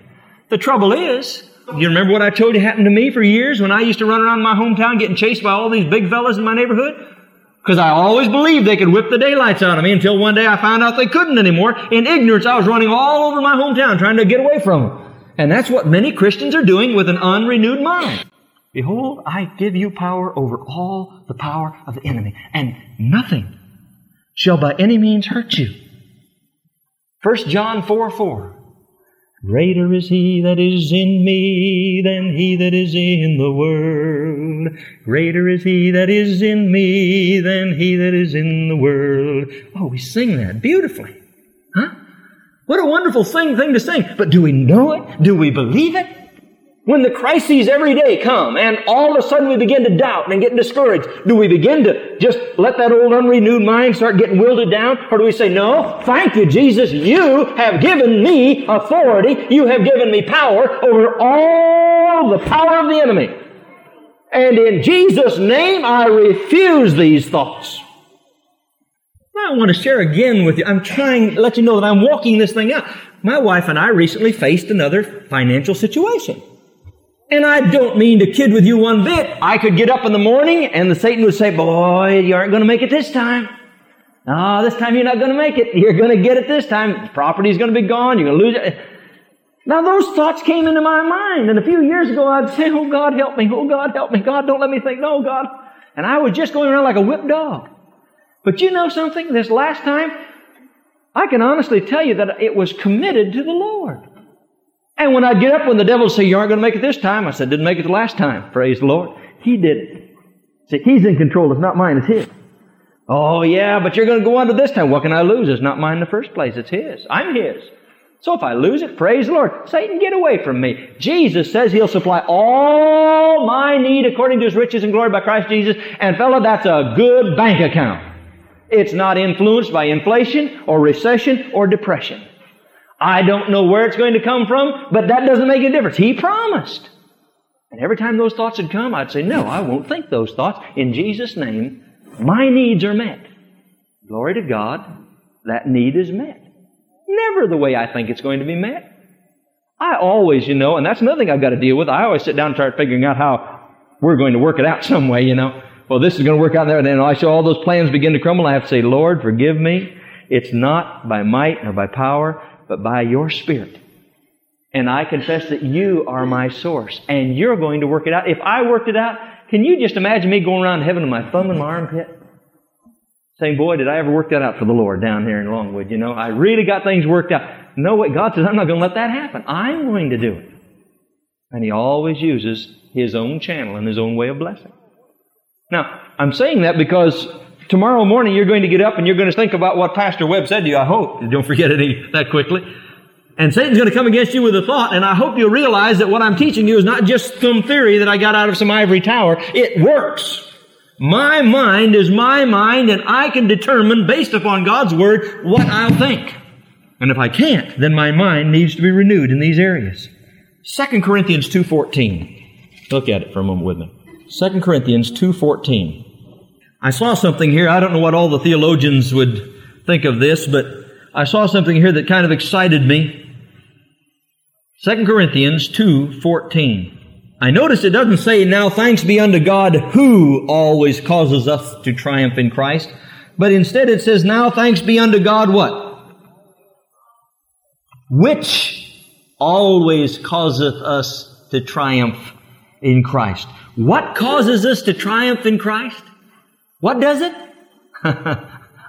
The trouble is, you remember what I told you happened to me for years when I used to run around my hometown getting chased by all these big fellas in my neighborhood? Because I always believed they could whip the daylights out of me until one day I found out they couldn't anymore. In ignorance, I was running all over my hometown trying to get away from them. And that's what many Christians are doing with an unrenewed mind. Behold, I give you power over all the power of the enemy, and nothing shall by any means hurt you. 1 John 4 4. Greater is he that is in me than he that is in the world. Greater is he that is in me than he that is in the world. Oh, we sing that beautifully. What a wonderful thing, thing to sing. But do we know it? Do we believe it? When the crises every day come and all of a sudden we begin to doubt and get discouraged, do we begin to just let that old unrenewed mind start getting wilted down? Or do we say, no, thank you, Jesus, you have given me authority, you have given me power over all the power of the enemy. And in Jesus' name, I refuse these thoughts. I want to share again with you. I'm trying to let you know that I'm walking this thing out. My wife and I recently faced another financial situation. And I don't mean to kid with you one bit. I could get up in the morning and the Satan would say, boy, you aren't going to make it this time. No, this time you're not going to make it. You're going to get it this time. The property's going to be gone. You're going to lose it. Now those thoughts came into my mind. And a few years ago I'd say, oh God help me. Oh God help me. God don't let me think. No, God. And I was just going around like a whipped dog. But you know something? This last time, I can honestly tell you that it was committed to the Lord. And when I'd get up when the devil would say, You aren't going to make it this time, I said, Didn't make it the last time. Praise the Lord. He did it. See, he's in control. It's not mine, it's his. Oh, yeah, but you're going to go under this time. What can I lose? It's not mine in the first place. It's his. I'm his. So if I lose it, praise the Lord. Satan, get away from me. Jesus says he'll supply all my need according to his riches and glory by Christ Jesus. And fella, that's a good bank account. It's not influenced by inflation or recession or depression. I don't know where it's going to come from, but that doesn't make a difference. He promised. And every time those thoughts would come, I'd say, no, I won't think those thoughts. In Jesus' name, my needs are met. Glory to God, that need is met. Never the way I think it's going to be met. I always, you know, and that's another thing I've got to deal with. I always sit down and start figuring out how we're going to work it out some way, you know. Well, this is going to work out there, and then I see all those plans begin to crumble. I have to say, Lord, forgive me. It's not by might nor by power, but by your Spirit. And I confess that you are my source, and you're going to work it out. If I worked it out, can you just imagine me going around heaven with my thumb in my armpit? Saying, boy, did I ever work that out for the Lord down here in Longwood, you know? I really got things worked out. No way. God says, I'm not going to let that happen. I'm going to do it. And He always uses His own channel and His own way of blessing. Now, I'm saying that because Tomorrow morning you're going to get up and you're going to think about what Pastor Webb said to you, I hope. you Don't forget it that quickly. And Satan's going to come against you with a thought, and I hope you'll realize that what I'm teaching you is not just some theory that I got out of some ivory tower. It works. My mind is my mind, and I can determine, based upon God's Word, what I'll think. And if I can't, then my mind needs to be renewed in these areas. 2 Corinthians 2.14. Look at it for a moment with me. 2 Corinthians 2.14. I saw something here. I don't know what all the theologians would think of this, but I saw something here that kind of excited me. 2 Corinthians 2:14. I noticed it doesn't say now thanks be unto God who always causes us to triumph in Christ, but instead it says now thanks be unto God what? Which always causeth us to triumph in Christ. What causes us to triumph in Christ? What does it? [LAUGHS]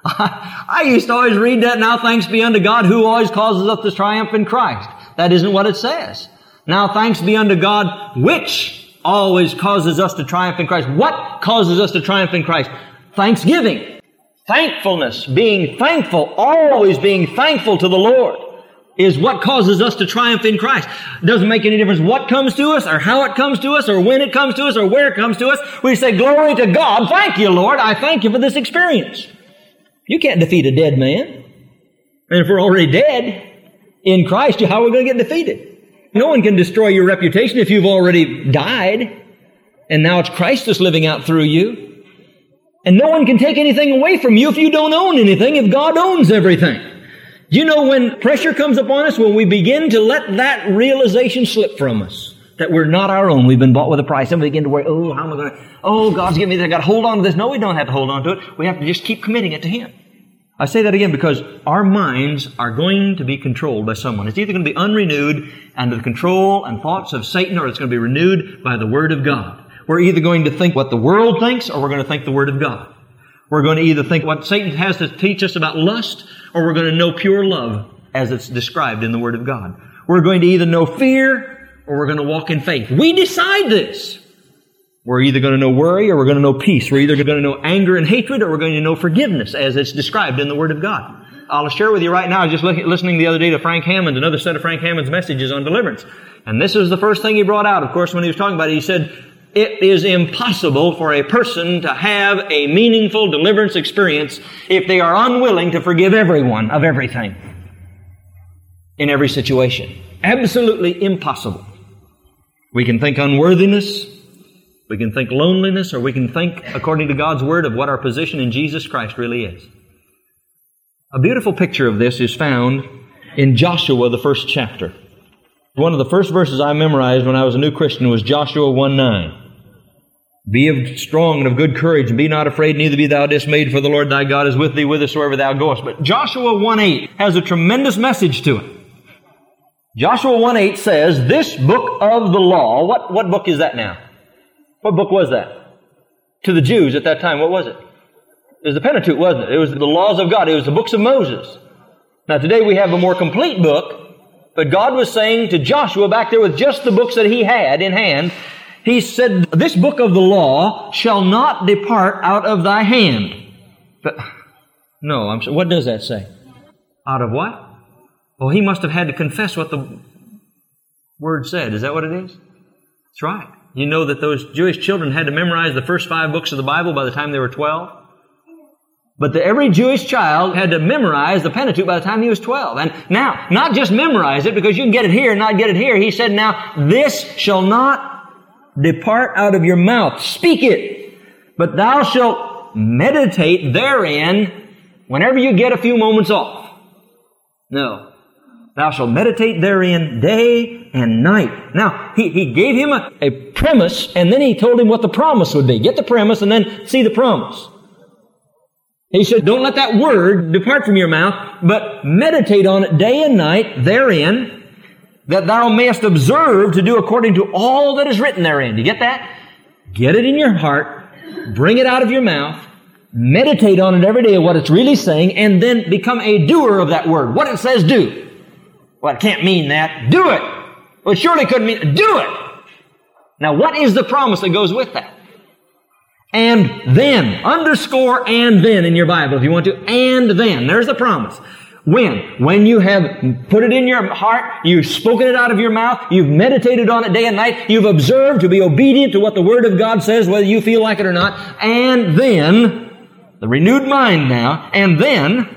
I used to always read that, now thanks be unto God who always causes us to triumph in Christ. That isn't what it says. Now thanks be unto God which always causes us to triumph in Christ. What causes us to triumph in Christ? Thanksgiving. Thankfulness. Being thankful. Always being thankful to the Lord is what causes us to triumph in Christ. It doesn't make any difference what comes to us or how it comes to us or when it comes to us or where it comes to us. We say, glory to God. Thank you, Lord. I thank you for this experience. You can't defeat a dead man. And if we're already dead in Christ, how are we going to get defeated? No one can destroy your reputation if you've already died. And now it's Christ that's living out through you. And no one can take anything away from you if you don't own anything, if God owns everything. You know, when pressure comes upon us, when we begin to let that realization slip from us, that we're not our own, we've been bought with a price, and we begin to worry, oh, how am I going to, oh, God's given me this, I got to hold on to this. No, we don't have to hold on to it. We have to just keep committing it to Him. I say that again because our minds are going to be controlled by someone. It's either going to be unrenewed under the control and thoughts of Satan, or it's going to be renewed by the Word of God. We're either going to think what the world thinks, or we're going to think the Word of God. We're going to either think what Satan has to teach us about lust, or we're going to know pure love as it's described in the Word of God. We're going to either know fear or we're going to walk in faith. We decide this. We're either going to know worry or we're going to know peace. We're either going to know anger and hatred or we're going to know forgiveness as it's described in the Word of God. I'll share with you right now. Just listening the other day to Frank Hammond, another set of Frank Hammond's messages on deliverance. And this is the first thing he brought out, of course, when he was talking about it. He said, it is impossible for a person to have a meaningful deliverance experience if they are unwilling to forgive everyone of everything in every situation. Absolutely impossible. We can think unworthiness, we can think loneliness, or we can think, according to God's Word, of what our position in Jesus Christ really is. A beautiful picture of this is found in Joshua, the first chapter. One of the first verses I memorized when I was a new Christian was Joshua 1 9. Be of strong and of good courage, and be not afraid, neither be thou dismayed, for the Lord thy God is with thee whithersoever thou goest. But Joshua 1 8 has a tremendous message to it. Joshua 1 8 says, This book of the law, what, what book is that now? What book was that? To the Jews at that time, what was it? It was the Pentateuch, wasn't it? It was the laws of God. It was the books of Moses. Now today we have a more complete book, but God was saying to Joshua back there with just the books that he had in hand, he said, This book of the law shall not depart out of thy hand. But, no, I'm what does that say? Out of what? Well, he must have had to confess what the word said. Is that what it is? That's right. You know that those Jewish children had to memorize the first five books of the Bible by the time they were 12? But the, every Jewish child had to memorize the Pentateuch by the time he was 12. And now, not just memorize it because you can get it here and not get it here. He said, now, this shall not depart out of your mouth. Speak it. But thou shalt meditate therein whenever you get a few moments off. No. Thou shalt meditate therein day and night. Now, he, he gave him a, a premise, and then he told him what the promise would be. Get the premise and then see the promise. He said, don't let that word depart from your mouth, but meditate on it day and night therein, that thou mayest observe to do according to all that is written therein. You get that? Get it in your heart, bring it out of your mouth, meditate on it every day, what it's really saying, and then become a doer of that word. What it says do. Well, it can't mean that. Do it. Well, it surely couldn't mean do it. Now, what is the promise that goes with that? And then, underscore and then in your Bible if you want to, and then. There's the promise. When? When you have put it in your heart, you've spoken it out of your mouth, you've meditated on it day and night, you've observed to be obedient to what the Word of God says, whether you feel like it or not, and then, the renewed mind now, and then,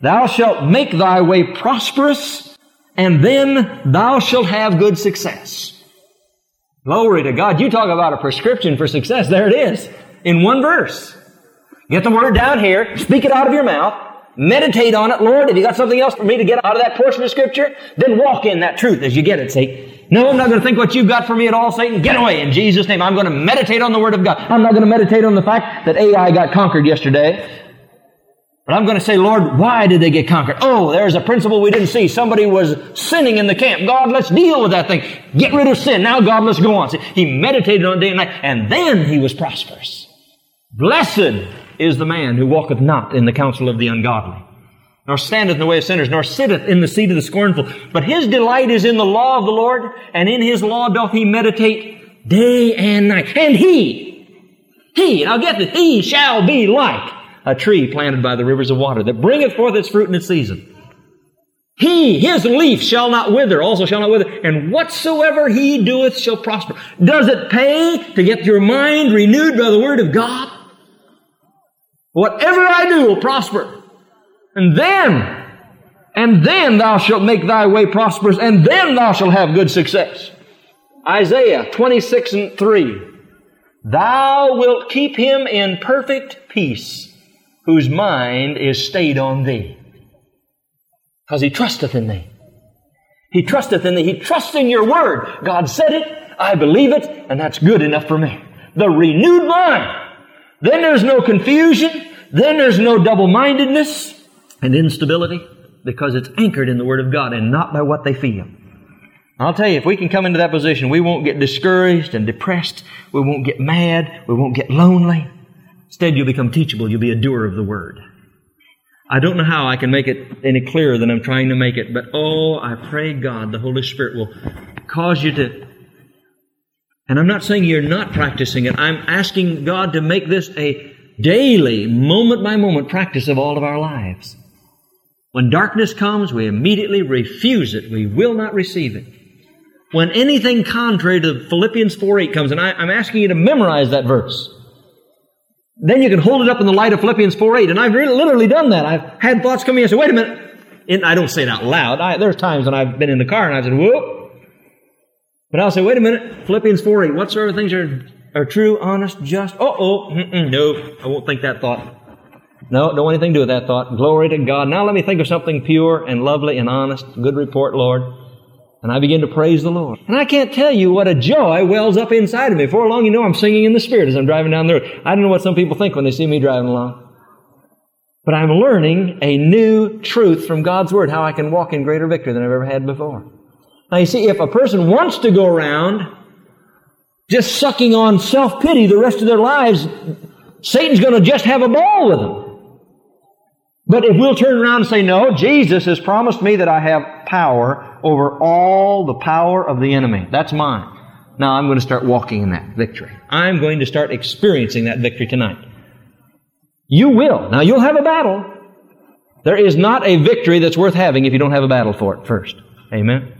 thou shalt make thy way prosperous, and then thou shalt have good success. Glory to God. You talk about a prescription for success. There it is. In one verse. Get the word down here, speak it out of your mouth, Meditate on it. Lord, have you got something else for me to get out of that portion of Scripture? Then walk in that truth as you get it, Satan. No, I'm not going to think what you've got for me at all, Satan. Get away in Jesus' name. I'm going to meditate on the Word of God. I'm not going to meditate on the fact that Ai got conquered yesterday. But I'm going to say, Lord, why did they get conquered? Oh, there's a principle we didn't see. Somebody was sinning in the camp. God, let's deal with that thing. Get rid of sin. Now, God, let's go on. See, he meditated on day and night, and then he was prosperous. Blessed is the man who walketh not in the counsel of the ungodly, nor standeth in the way of sinners, nor sitteth in the seat of the scornful. But his delight is in the law of the Lord, and in his law doth he meditate day and night. And he, he, now get this, he shall be like a tree planted by the rivers of water that bringeth forth its fruit in its season. He, his leaf shall not wither, also shall not wither, and whatsoever he doeth shall prosper. Does it pay to get your mind renewed by the word of God? Whatever I do will prosper. And then, and then thou shalt make thy way prosperous, and then thou shalt have good success. Isaiah 26 and 3. Thou wilt keep him in perfect peace, whose mind is stayed on thee. Because he trusteth in thee. He trusteth in thee. He trusts in your word. God said it, I believe it, and that's good enough for me. The renewed mind then there's no confusion. Then there's no double-mindedness and instability because it's anchored in the Word of God and not by what they feel. I'll tell you, if we can come into that position, we won't get discouraged and depressed. We won't get mad. We won't get lonely. Instead, you'll become teachable. You'll be a doer of the Word. I don't know how I can make it any clearer than I'm trying to make it, but oh, I pray God, the Holy Spirit will cause you to and I'm not saying you're not practicing it. I'm asking God to make this a daily, moment by moment practice of all of our lives. When darkness comes, we immediately refuse it. We will not receive it. When anything contrary to Philippians 4 8 comes, and I, I'm asking you to memorize that verse. Then you can hold it up in the light of Philippians 4 8. And I've really, literally done that. I've had thoughts come in and say, wait a minute. And I don't say it out loud. I, there's times when I've been in the car and I said, whoop. But I'll say, wait a minute. Philippians 4 8. What sort of things are, are true, honest, just? Oh, oh, no. I won't think that thought. No, don't want anything to do with that thought. Glory to God. Now let me think of something pure and lovely and honest. Good report, Lord. And I begin to praise the Lord. And I can't tell you what a joy wells up inside of me. Before long, you know I'm singing in the Spirit as I'm driving down the road. I don't know what some people think when they see me driving along. But I'm learning a new truth from God's Word, how I can walk in greater victory than I've ever had before. Now you see, if a person wants to go around just sucking on self-pity the rest of their lives, Satan's going to just have a ball with them. But if we'll turn around and say, no, Jesus has promised me that I have power over all the power of the enemy. That's mine. Now I'm going to start walking in that victory. I'm going to start experiencing that victory tonight. You will. Now you'll have a battle. There is not a victory that's worth having if you don't have a battle for it first. Amen.